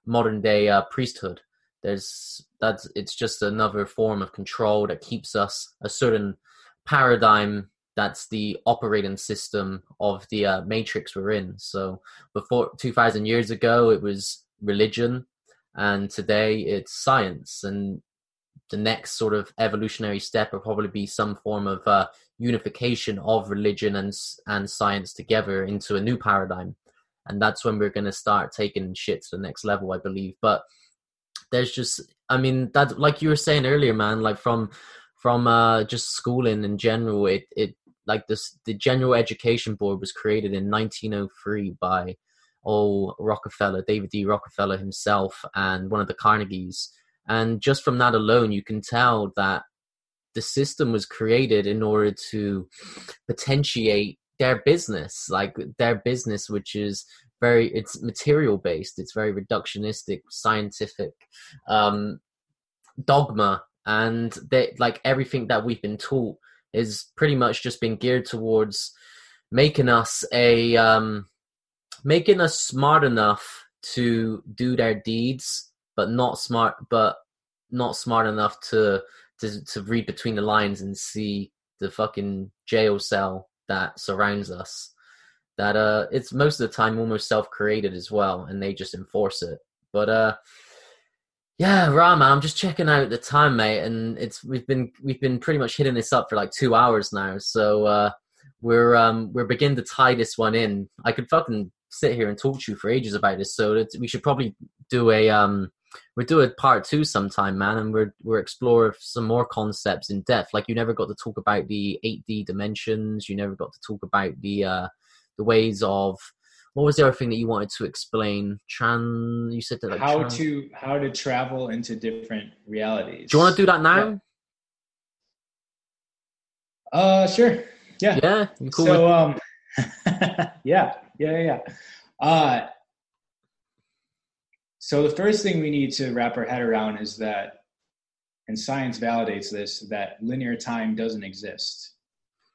modern day uh, priesthood. There's that's it's just another form of control that keeps us a certain paradigm that's the operating system of the uh, matrix we're in. So before 2000 years ago, it was religion, and today it's science. And the next sort of evolutionary step will probably be some form of uh, unification of religion and and science together into a new paradigm. And that's when we're going to start taking shit to the next level i believe. But there's just i mean that like you were saying earlier man like from from uh just schooling in general it it like this the general education board was created in 1903 by old rockefeller david d rockefeller himself and one of the carnegies. And just from that alone you can tell that the system was created in order to potentiate their business like their business which is very it's material based it's very reductionistic scientific um dogma and that like everything that we've been taught is pretty much just been geared towards making us a um making us smart enough to do their deeds but not smart but not smart enough to to to read between the lines and see the fucking jail cell that surrounds us. That uh, it's most of the time almost self-created as well, and they just enforce it. But uh, yeah, Rama, I'm just checking out the time, mate, and it's we've been we've been pretty much hitting this up for like two hours now, so uh, we're um we're beginning to tie this one in. I could fucking sit here and talk to you for ages about this, so we should probably do a um we'll do a part two sometime, man, and we're we're explore some more concepts in depth. Like you never got to talk about the eight D dimensions. You never got to talk about the uh the ways of what was the other thing that you wanted to explain? Tran, you said that like how tran- to how to travel into different realities. Do you want to do that now? Uh, sure. Yeah. Yeah, cool. so with- um, yeah, yeah, yeah. Uh, so the first thing we need to wrap our head around is that, and science validates this, that linear time doesn't exist.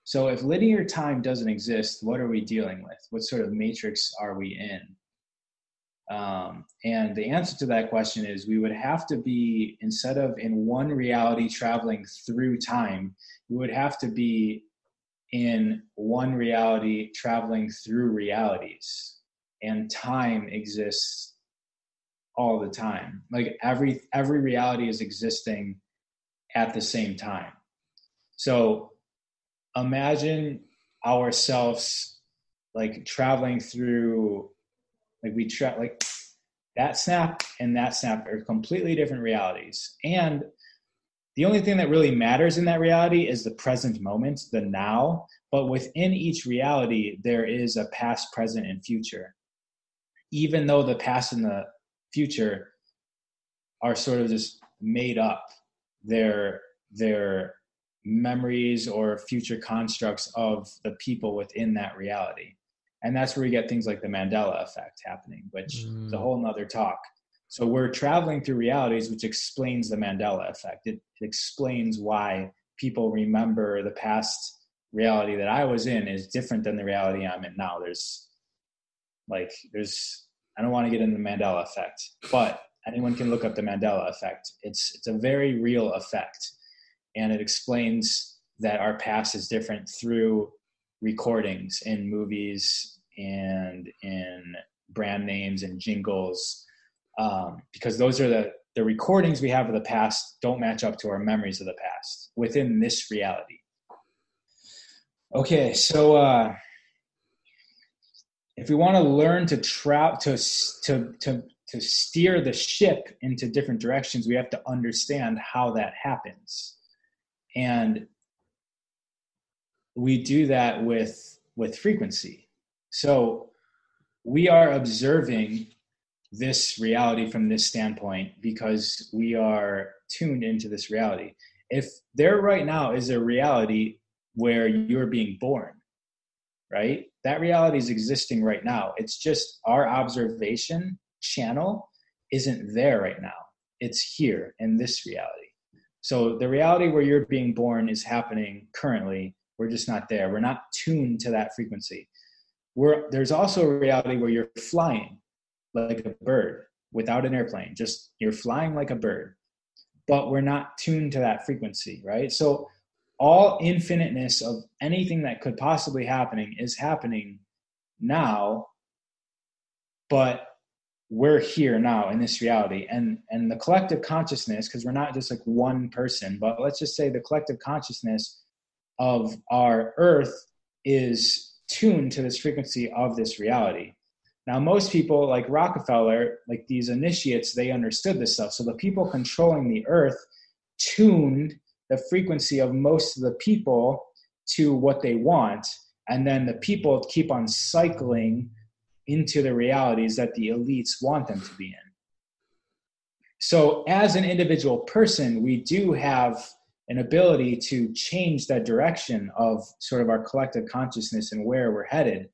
So if linear time doesn't exist, what are we dealing with? What sort of matrix are we in? Um, and the answer to that question is we would have to be, instead of in one reality traveling through time, we would have to be in one reality traveling through realities. And time exists all the time. Like every every reality is existing at the same time. So imagine ourselves like traveling through like we tra- like that snap and that snap are completely different realities and the only thing that really matters in that reality is the present moment the now but within each reality there is a past present and future even though the past and the future are sort of just made up. They're they're memories or future constructs of the people within that reality. And that's where we get things like the mandela effect happening which is a Mm. whole nother talk. So we're traveling through realities which explains the mandela effect. It, it explains why people remember the past reality that i was in is different than the reality i'm in now. There's like there's i don't want to get into the mandela effect but anyone can look up the mandela effect. It's it's a very real effect and it explains that our past is different through recordings in movies and in brand names and jingles um, because those are the the recordings we have of the past don't match up to our memories of the past within this reality. Okay so uh, if we want to learn to travel to to to to steer the ship into different directions we have to understand how that happens. And we do that with with frequency. So we are observing this reality from this standpoint because we are tuned into this reality. If there right now is a reality where you're being born right that reality is existing right now. It's just our observation channel isn't there right now. It's here in this reality. So the reality where you're being born is happening currently. We're just not there. We're not tuned to that frequency. We're, there's also a reality where you're flying like a bird without an airplane. Just you're flying like a bird but we're not tuned to that frequency right? So all infiniteness of anything that could possibly happening is happening now but we're here now in this reality. And and the collective consciousness because we're not just like one person but let's just say the collective consciousness of our earth is tuned to this frequency of this reality. Now most people like rockefeller like these initiates they understood this stuff. So the people controlling the earth tuned the frequency of most of the people to what they want and then the people keep on cycling into the realities that the elites want them to be in. So as an individual person we do have an ability to change that direction of sort of our collective consciousness and where we're headed.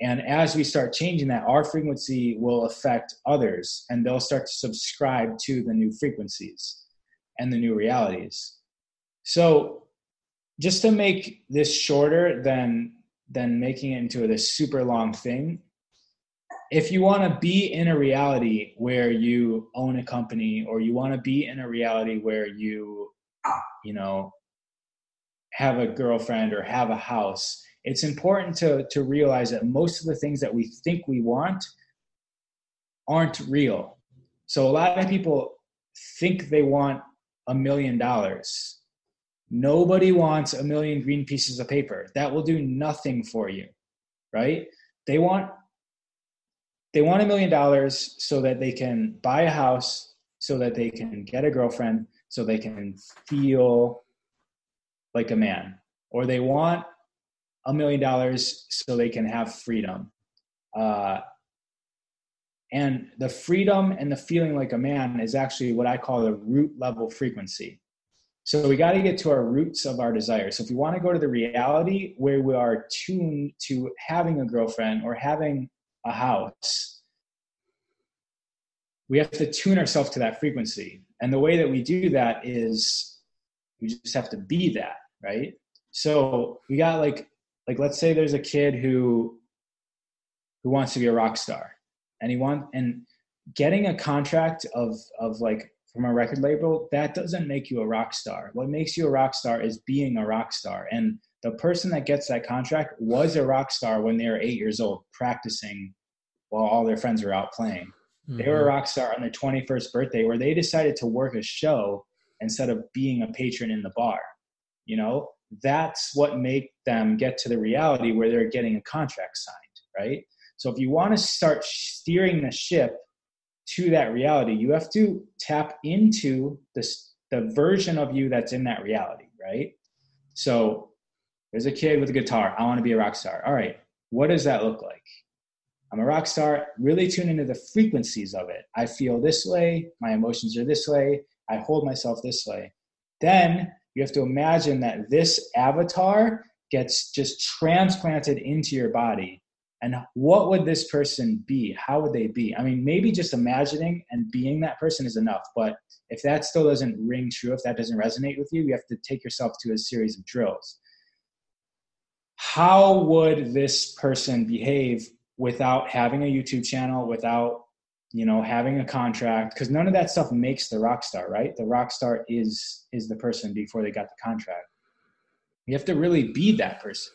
And as we start changing that our frequency will affect others and they'll start to subscribe to the new frequencies and the new realities so just to make this shorter than than making it into this super long thing, if you want to be in a reality where you own a company or you want to be in a reality where you you know have a girlfriend or have a house it's important to to realize that most of the things that we think we want aren't real. So a lot of people think they want a million dollars Nobody wants a million green pieces of paper. That will do nothing for you, right? They want they want a million dollars so that they can buy a house, so that they can get a girlfriend, so they can feel like a man. Or they want a million dollars so they can have freedom. Uh, and the freedom and the feeling like a man is actually what I call the root level frequency. So we got to get to our roots of our desire. So if we want to go to the reality where we are tuned to having a girlfriend or having a house, we have to tune ourselves to that frequency. And the way that we do that is we just have to be that, right? So we got like like let's say there's a kid who who wants to be a rock star and he want and getting a contract of of like from a record label, that doesn't make you a rock star. What makes you a rock star is being a rock star. And the person that gets that contract was a rock star when they were eight years old, practicing while all their friends were out playing. Mm-hmm. They were a mm-hmm. rock star on their 21st birthday where they decided to work a show instead of being a patron in the bar. You know, that's what make them get to the reality where they're getting a contract signed, right? So if you want to start steering the ship to that reality, you have to tap into this the version of you that's in that reality, right? So there's a kid with a guitar. I want to be a rock star. All right, what does that look like? I'm a rock star. Really tune into the frequencies of it. I feel this way. My emotions are this way. I hold myself this way. Then you have to imagine that this avatar gets just transplanted into your body and what would this person be? How would they be? I mean maybe just imagining and being that person is enough but if that still doesn't ring true if that doesn't resonate with you you have to take yourself to a series of drills. How would this person behave without having a youtube channel without you know having a contract? Because none of that stuff makes the rock star right? The rock star is is the person before they got the contract. You have to really be that person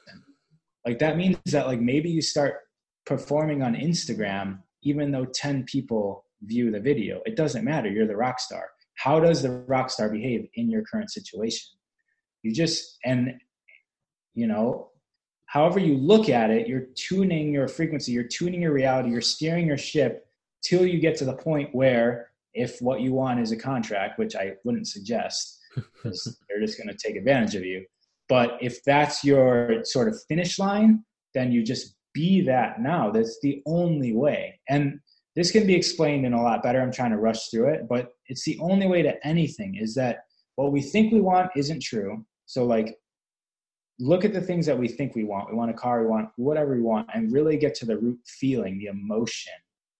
like that means that like maybe you start performing on instagram even though 10 people view the video. It doesn't matter. You're the rock star. How does the rock star behave in your current situation? You just and you know however you look at it you're tuning your frequency. You're tuning your reality. You're steering your ship till you get to the point where if what you want is a contract which i wouldn't suggest because they're just going to take advantage of you but if that's your sort of finish line then you just be that now. That's the only way. And this can be explained in a lot better. I'm trying to rush through it. But it's the only way to anything is that what we think we want isn't true. So like look at the things that we think we want. We want a car we want whatever we want and really get to the root feeling the emotion.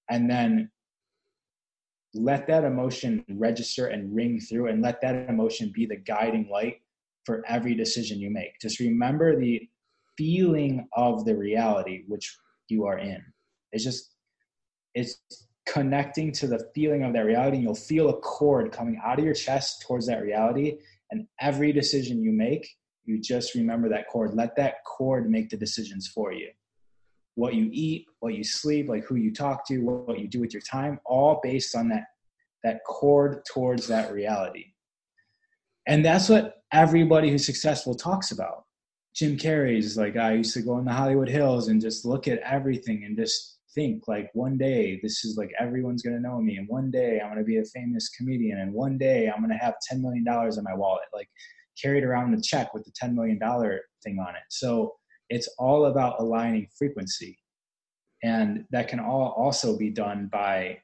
And then let that emotion register and ring through and let that emotion be the guiding light for every decision you make. Just remember the feeling of the reality which you are in. It's just it's connecting to the feeling of that reality and you'll feel a cord coming out of your chest towards that reality. And every decision you make you just remember that cord. Let that cord make the decisions for you. What you eat what you sleep like who you talk to what you do with your time all based on that that cord towards that reality. And that's what everybody who's successful talks about. Jim carrey's like i used to go in the hollywood hills and just look at everything and just think like one day this is like everyone's to know me and one day i'm to be a famous comedian and one day i'm to have 10 million dollars in my wallet like carried around a check with the 10 million dollar thing on it. So it's all about aligning frequency. And that can all also be done by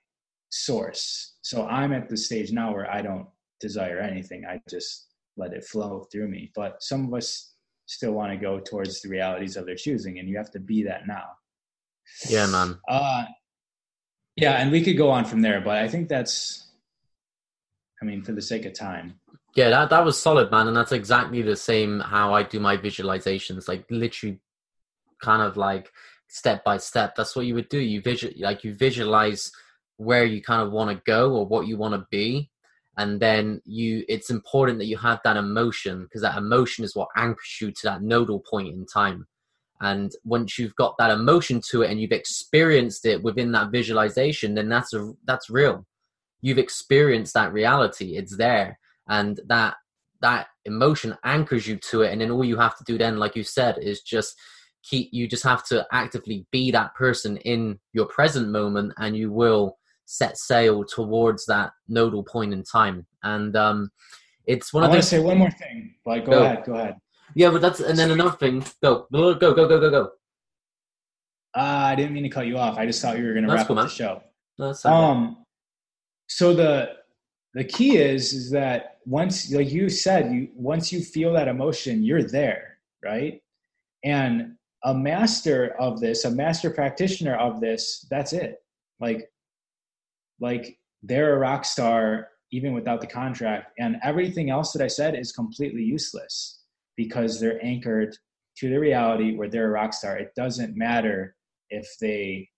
source. So i'm at the stage now where i don't desire anything. I just let it flow through me but some of us still want to go towards the realities of their choosing and you have to be that now Yeah, man. uh, yeah, and we could go on from there, but I think that's, I mean, for the sake of time. Yeah, that that was solid, man, and that's exactly the same how I do my visualizations. Like literally, kind of like step by step. That's what you would do. You visual like you visualize where you kind of want to go or what you want to be, and then you. It's important that you have that emotion because that emotion is what anchors you to that nodal point in time. And once you've got that emotion to it and you've experienced it within that visualization, then that's a that's real. You've experienced that reality. It's there and that that emotion anchors you to it and then all you have to do then like you said is just keep you just have to actively be that person in your present moment and you will set sail towards that nodal point in time and um it's one I of I want those to say one more thing, but go Go. ahead, go ahead. yeah but that's and then another thing go go go go go go Uh, I didn't mean to cut you off. I just thought you were going to wrap cool, up man. the show. No, that's okay. Um, so the the key is is that once, like you said, you once you feel that emotion, you're there, right? And a master of this, a master practitioner of this, that's it. Like, like they're a rock star even without the contract, and everything else that I said is completely useless because they're anchored to the reality where they're a rock star. It doesn't matter if they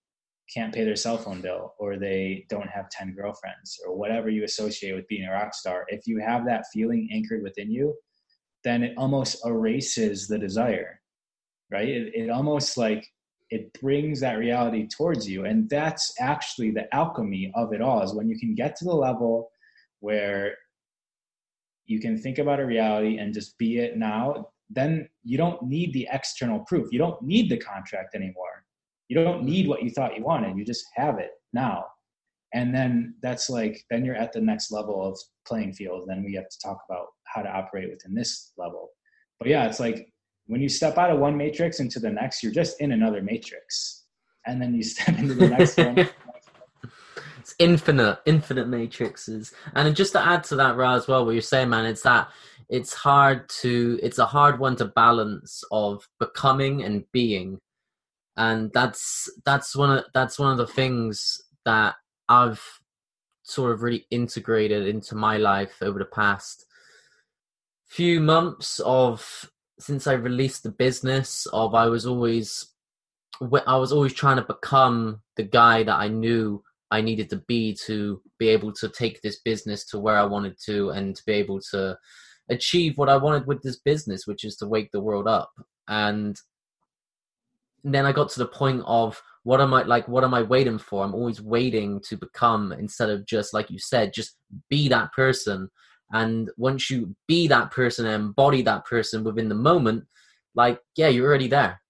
can't pay their cell phone bill or they don't have 10 girlfriends or whatever you associate with being a rock star. If you have that feeling anchored within you then it almost erases the desire right? It, it almost like it brings that reality towards you. And that's actually the alchemy of it all is when you can get to the level where you can think about a reality and just be it now then you don't need the external proof. You don't need the contract anymore. You don't need what you thought you wanted. You just have it now. And then that's like then you're at the next level of playing field. Then we have to talk about how to operate within this level. But yeah it's like when you step out of one matrix into the next you're just in another matrix. And then you step into the next one. It's infinite, infinite matrices. And just to add to that, Ra, as well, what you're saying, man, it's that it's hard to, it's a hard one to balance of becoming and being, and that's that's one of that's one of the things that I've sort of really integrated into my life over the past few months of since I released the business of I was always I was always trying to become the guy that I knew I needed to be to be able to take this business to where I wanted to and to be able to achieve what I wanted with this business, which is to wake the world up. And then I got to the point of what am I like? What am I waiting for? I'm always waiting to become instead of just like you said, just be that person. And once you be that person and embody that person within the moment, like yeah, you're already there.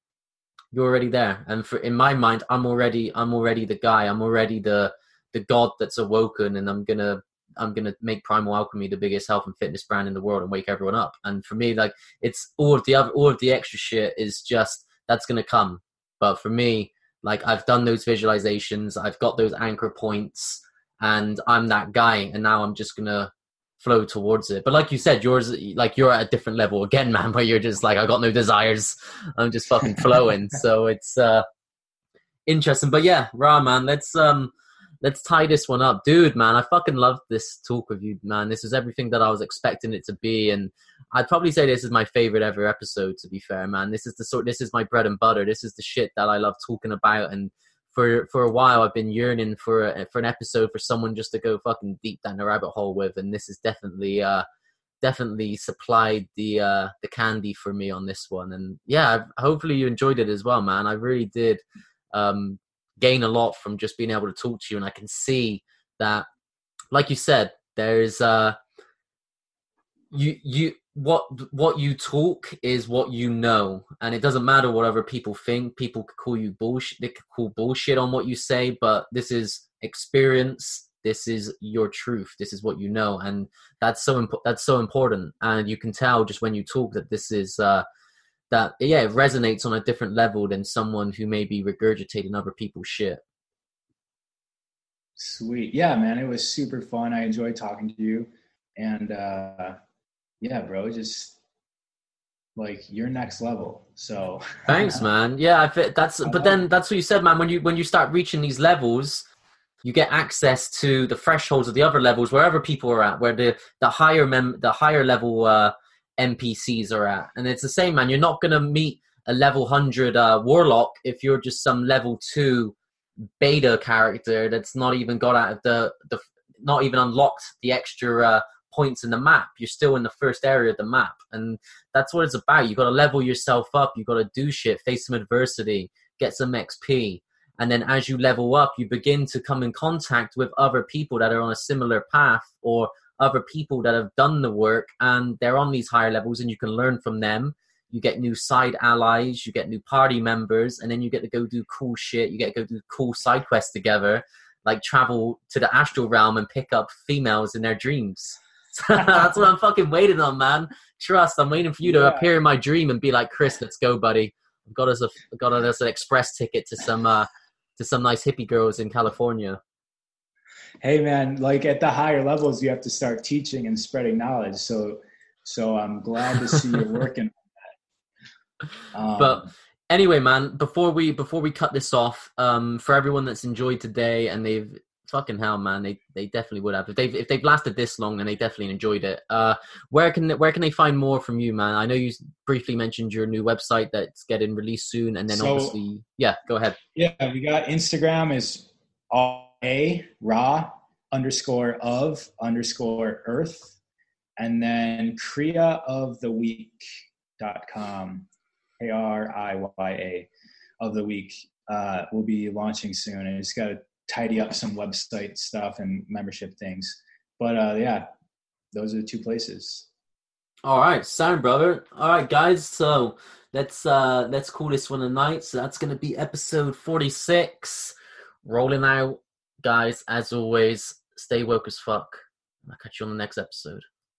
You're already there. And for in my mind, I'm already I'm already the guy. I'm already the the god that's awoken, and I'm gonna I'm gonna make Primal Alchemy the biggest health and fitness brand in the world and wake everyone up. And for me, like it's all of the other all of the extra shit is just that's gonna come. But for me, like I've done those visualizations, I've got those anchor points, and I'm that guy. And now I'm just gonna flow towards it. But like you said, yours like you're at a different level again, man, where you're just like I got no desires. I'm just fucking flowing. so it's uh interesting. But yeah, Ra man, let's um let's tie this one up. Dude, man, I fucking love this talk with you, man. This is everything that I was expecting it to be. And I'd probably say this is my favorite ever episode, to be fair, man. This is the sort this is my bread and butter. This is the shit that I love talking about and for for a while I've been yearning for a, for an episode for someone just to go fucking deep down the rabbit hole with, and this is definitely uh definitely supplied the uh the candy for me on this one. And yeah, hopefully you enjoyed it as well, man. I really did um gain a lot from just being able to talk to you, and I can see that, like you said, there's uh you you what what you talk is what you know. And it doesn't matter what other people think. People could call you bullshit they could call bullshit on what you say but this is experience. This is your truth. This is what you know. And that's so that's so important. And you can tell just when you talk that this is uh that yeah it resonates on a different level than someone who may be regurgitating other people's shit. Sweet. Yeah man it was super fun. I enjoyed talking to you. And uh yeah, bro, just like you're next level. So thanks, man. Yeah, I fit, that's but then that's what you said, man. When you when you start reaching these levels, you get access to the thresholds of the other levels wherever people are at, where the the higher mem the higher level uh, NPCs are at, and it's the same, man. You're not gonna meet a level hundred uh, warlock if you're just some level two beta character that's not even got out of the the not even unlocked the extra uh, points in the map. You're still in the first area of the map. And that's what it's about. You've got to level yourself up. You've got to do shit, face some adversity, get some XP. And then as you level up, you begin to come in contact with other people that are on a similar path or other people that have done the work and they're on these higher levels and you can learn from them. You get new side allies, you get new party members, and then you get to go do cool shit. You get to go do cool side quests together, like travel to the astral realm and pick up females in their dreams. That's what I'm fucking waiting on, man. Trust, I'm waiting for you to yeah. appear in my dream and be like, Chris, let's go, buddy. I've got us a got us an express ticket to some uh, to some nice hippie girls in California. Hey, man, like at the higher levels, you have to start teaching and spreading knowledge. So, so I'm glad to see you working on that. Um, but anyway, man, before we before we cut this off, um, for everyone that's enjoyed today and they've fucking hell, man, they they definitely would have if they've if they've lasted this long, then they definitely enjoyed it. Uh, where can where can they find more from you, man? I know you briefly mentioned your new website that's getting released soon, and then so, obviously, yeah, go ahead. Yeah, we got Instagram is a raw underscore of underscore earth, and then Kriya of the week dot com, k r i y a of the week. Uh, will be launching soon. And it's got to tidy up some website stuff and membership things. But uh, yeah, those are the two places. All right, sound brother. All right, guys. So let's uh let's call this one a night. So that's gonna be episode forty six. Rolling out, guys. As always, stay woke as fuck. I'll catch you on the next episode.